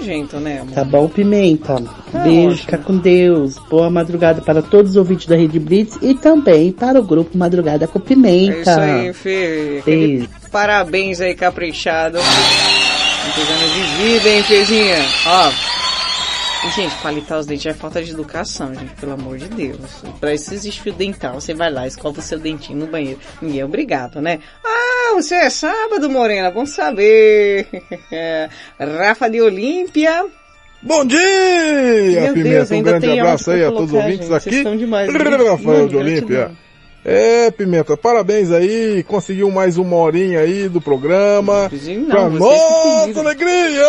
Nojento, né, amor? Tá bom, Pimenta? Tá Beijo, ótimo. fica com Deus. Boa madrugada para todos os ouvintes da Rede Blitz e também para o grupo Madrugada com É Pimenta. isso aí, Fê. Beijo. Parabéns aí, caprichado. Muitos anos de vida, hein, Fezinha? Ó. Gente, palitar os dentes é falta de educação, gente, pelo amor de Deus. Pra isso existe fio dental. Você vai lá, escova o seu dentinho no banheiro. Ninguém é obrigado, né? Ah, você é sábado, Morena, bom saber. Rafa de Olímpia. Bom dia, Meu Pimenta. Deus, um grande abraço aí a todos os ouvintes gente. aqui. Demais? Rafael de Olímpia. É, Pimenta, parabéns aí, conseguiu mais uma horinha aí do programa. não, pra vocês que nossa alegria!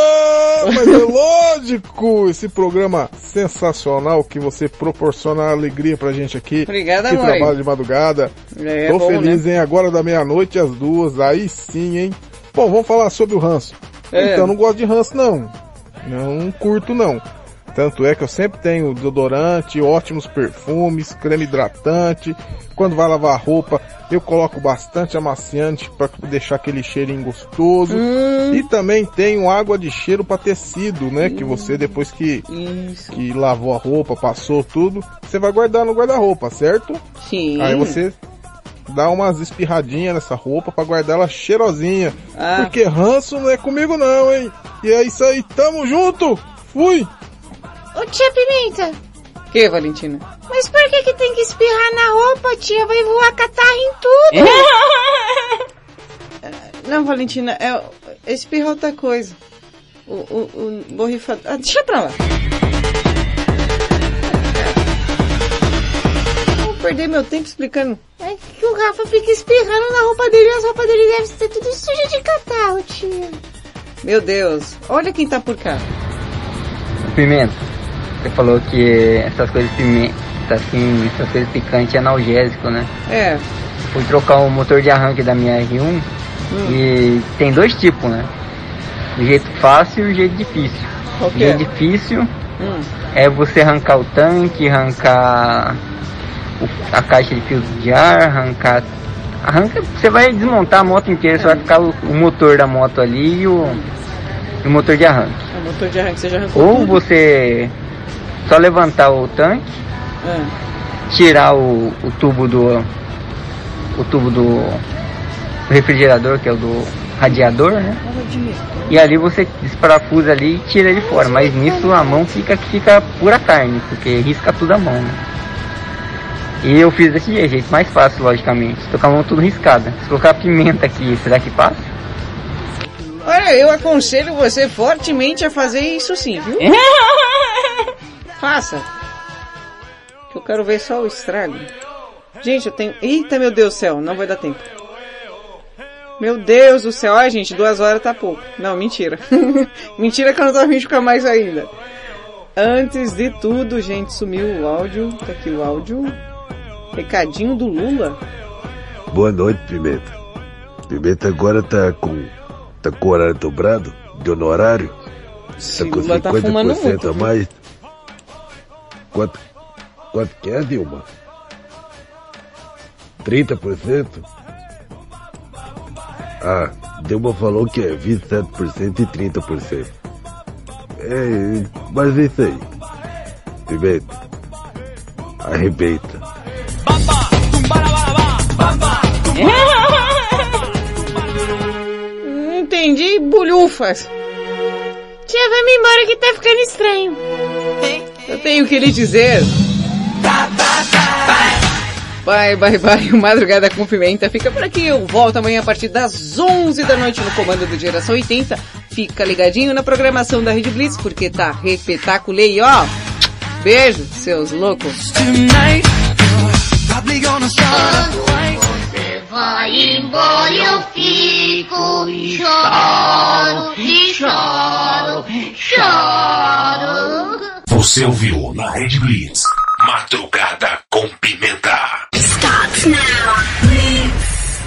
Mas é lógico, esse programa sensacional que você proporciona alegria pra gente aqui. Obrigada, que amor. trabalha de madrugada. É, Tô bom, feliz, né? hein? Agora da meia-noite às duas, aí sim, hein? Bom, vamos falar sobre o ranço. É. Então, não gosto de ranço, não. Não curto, não. Tanto é que eu sempre tenho desodorante, ótimos perfumes, creme hidratante. Quando vai lavar a roupa, eu coloco bastante amaciante para deixar aquele cheirinho gostoso. Hum. E também tenho água de cheiro para tecido, né? Que você depois que, que lavou a roupa, passou tudo, você vai guardar no guarda-roupa, certo? Sim. Aí você dar umas espirradinhas nessa roupa pra guardar ela cheirosinha. Ah. Porque ranço não é comigo não, hein? E é isso aí, tamo junto! Fui! Ô tia Pimenta, Que, Valentina? mas por que que tem que espirrar na roupa, tia? Vai voar catarro em tudo. Não, Valentina, é, é espirrar outra coisa. O, o, o borrifador... Ah, deixa pra lá. Vou perder meu tempo explicando. É que o Rafa fica espirrando na roupa dele e as roupas dele devem ser tudo suja de catarro, tia. Meu Deus, olha quem tá por cá. Pimenta, você falou que essas coisas pimenta, assim, essas coisas picantes é analgésico, né? É, Fui trocar o motor de arranque da minha R1 e tem dois tipos, né? O jeito fácil e o jeito difícil. Qual O que é? jeito difícil Hum. é você arrancar o tanque, arrancar a caixa de filtro de ar, arrancar. Arranca, você vai desmontar a moto inteira, só vai ficar o, o motor da moto ali e o, o motor de arranque. o motor de arranque você já arrancou Ou tudo? você só levantar o tanque, Ah, tirar o, o tubo do. o tubo do refrigerador, que é o do radiador, né? E ali você desparafusa ali e tira ele fora. Mas nisso a mão fica que fica pura carne, porque risca tudo a mão, né? E eu fiz desse jeito, jeito mais fácil, logicamente. Tô com a mão tudo riscada. Se colocar pimenta aqui, será que passa? Olha, eu aconselho você fortemente a fazer isso sim, viu? Faça. Que eu quero ver só o estrago. Gente, eu tenho... Eita, meu Deus do céu, não vai dar tempo. Meu Deus do céu. Ai, gente, duas horas tá pouco. Não, mentira. mentira que eu não tô afim de ficar mais ainda. Antes de tudo, gente, sumiu o áudio. Tá aqui o áudio. Recadinho do Lula. Boa noite, Pimenta. Pimenta agora tá com. tá com horário dobrado de honorário. Tá com Lula tá 50% fumando muito, a mais. Quanto, quanto que é, Dilma? 30%? Ah, Dilma falou que é 27% e 30%. É, mas é isso aí. Pimenta. Arrebenta. Entendi bulhufas. Tia, vai me embora que tá ficando estranho. Eu tenho que lhe dizer. Bye, bye, bye. Madrugada com Pimenta fica por aqui. Eu volto amanhã a partir das 11 da noite no comando do Geração 80. Fica ligadinho na programação da Rede Blitz, porque tá repetaculei, ó. Beijo, seus loucos. Vai embora, eu fico e choro, e choro, choro. Você ouviu na Red Blitz. Madrugada com pimenta. Stop now, Blitz.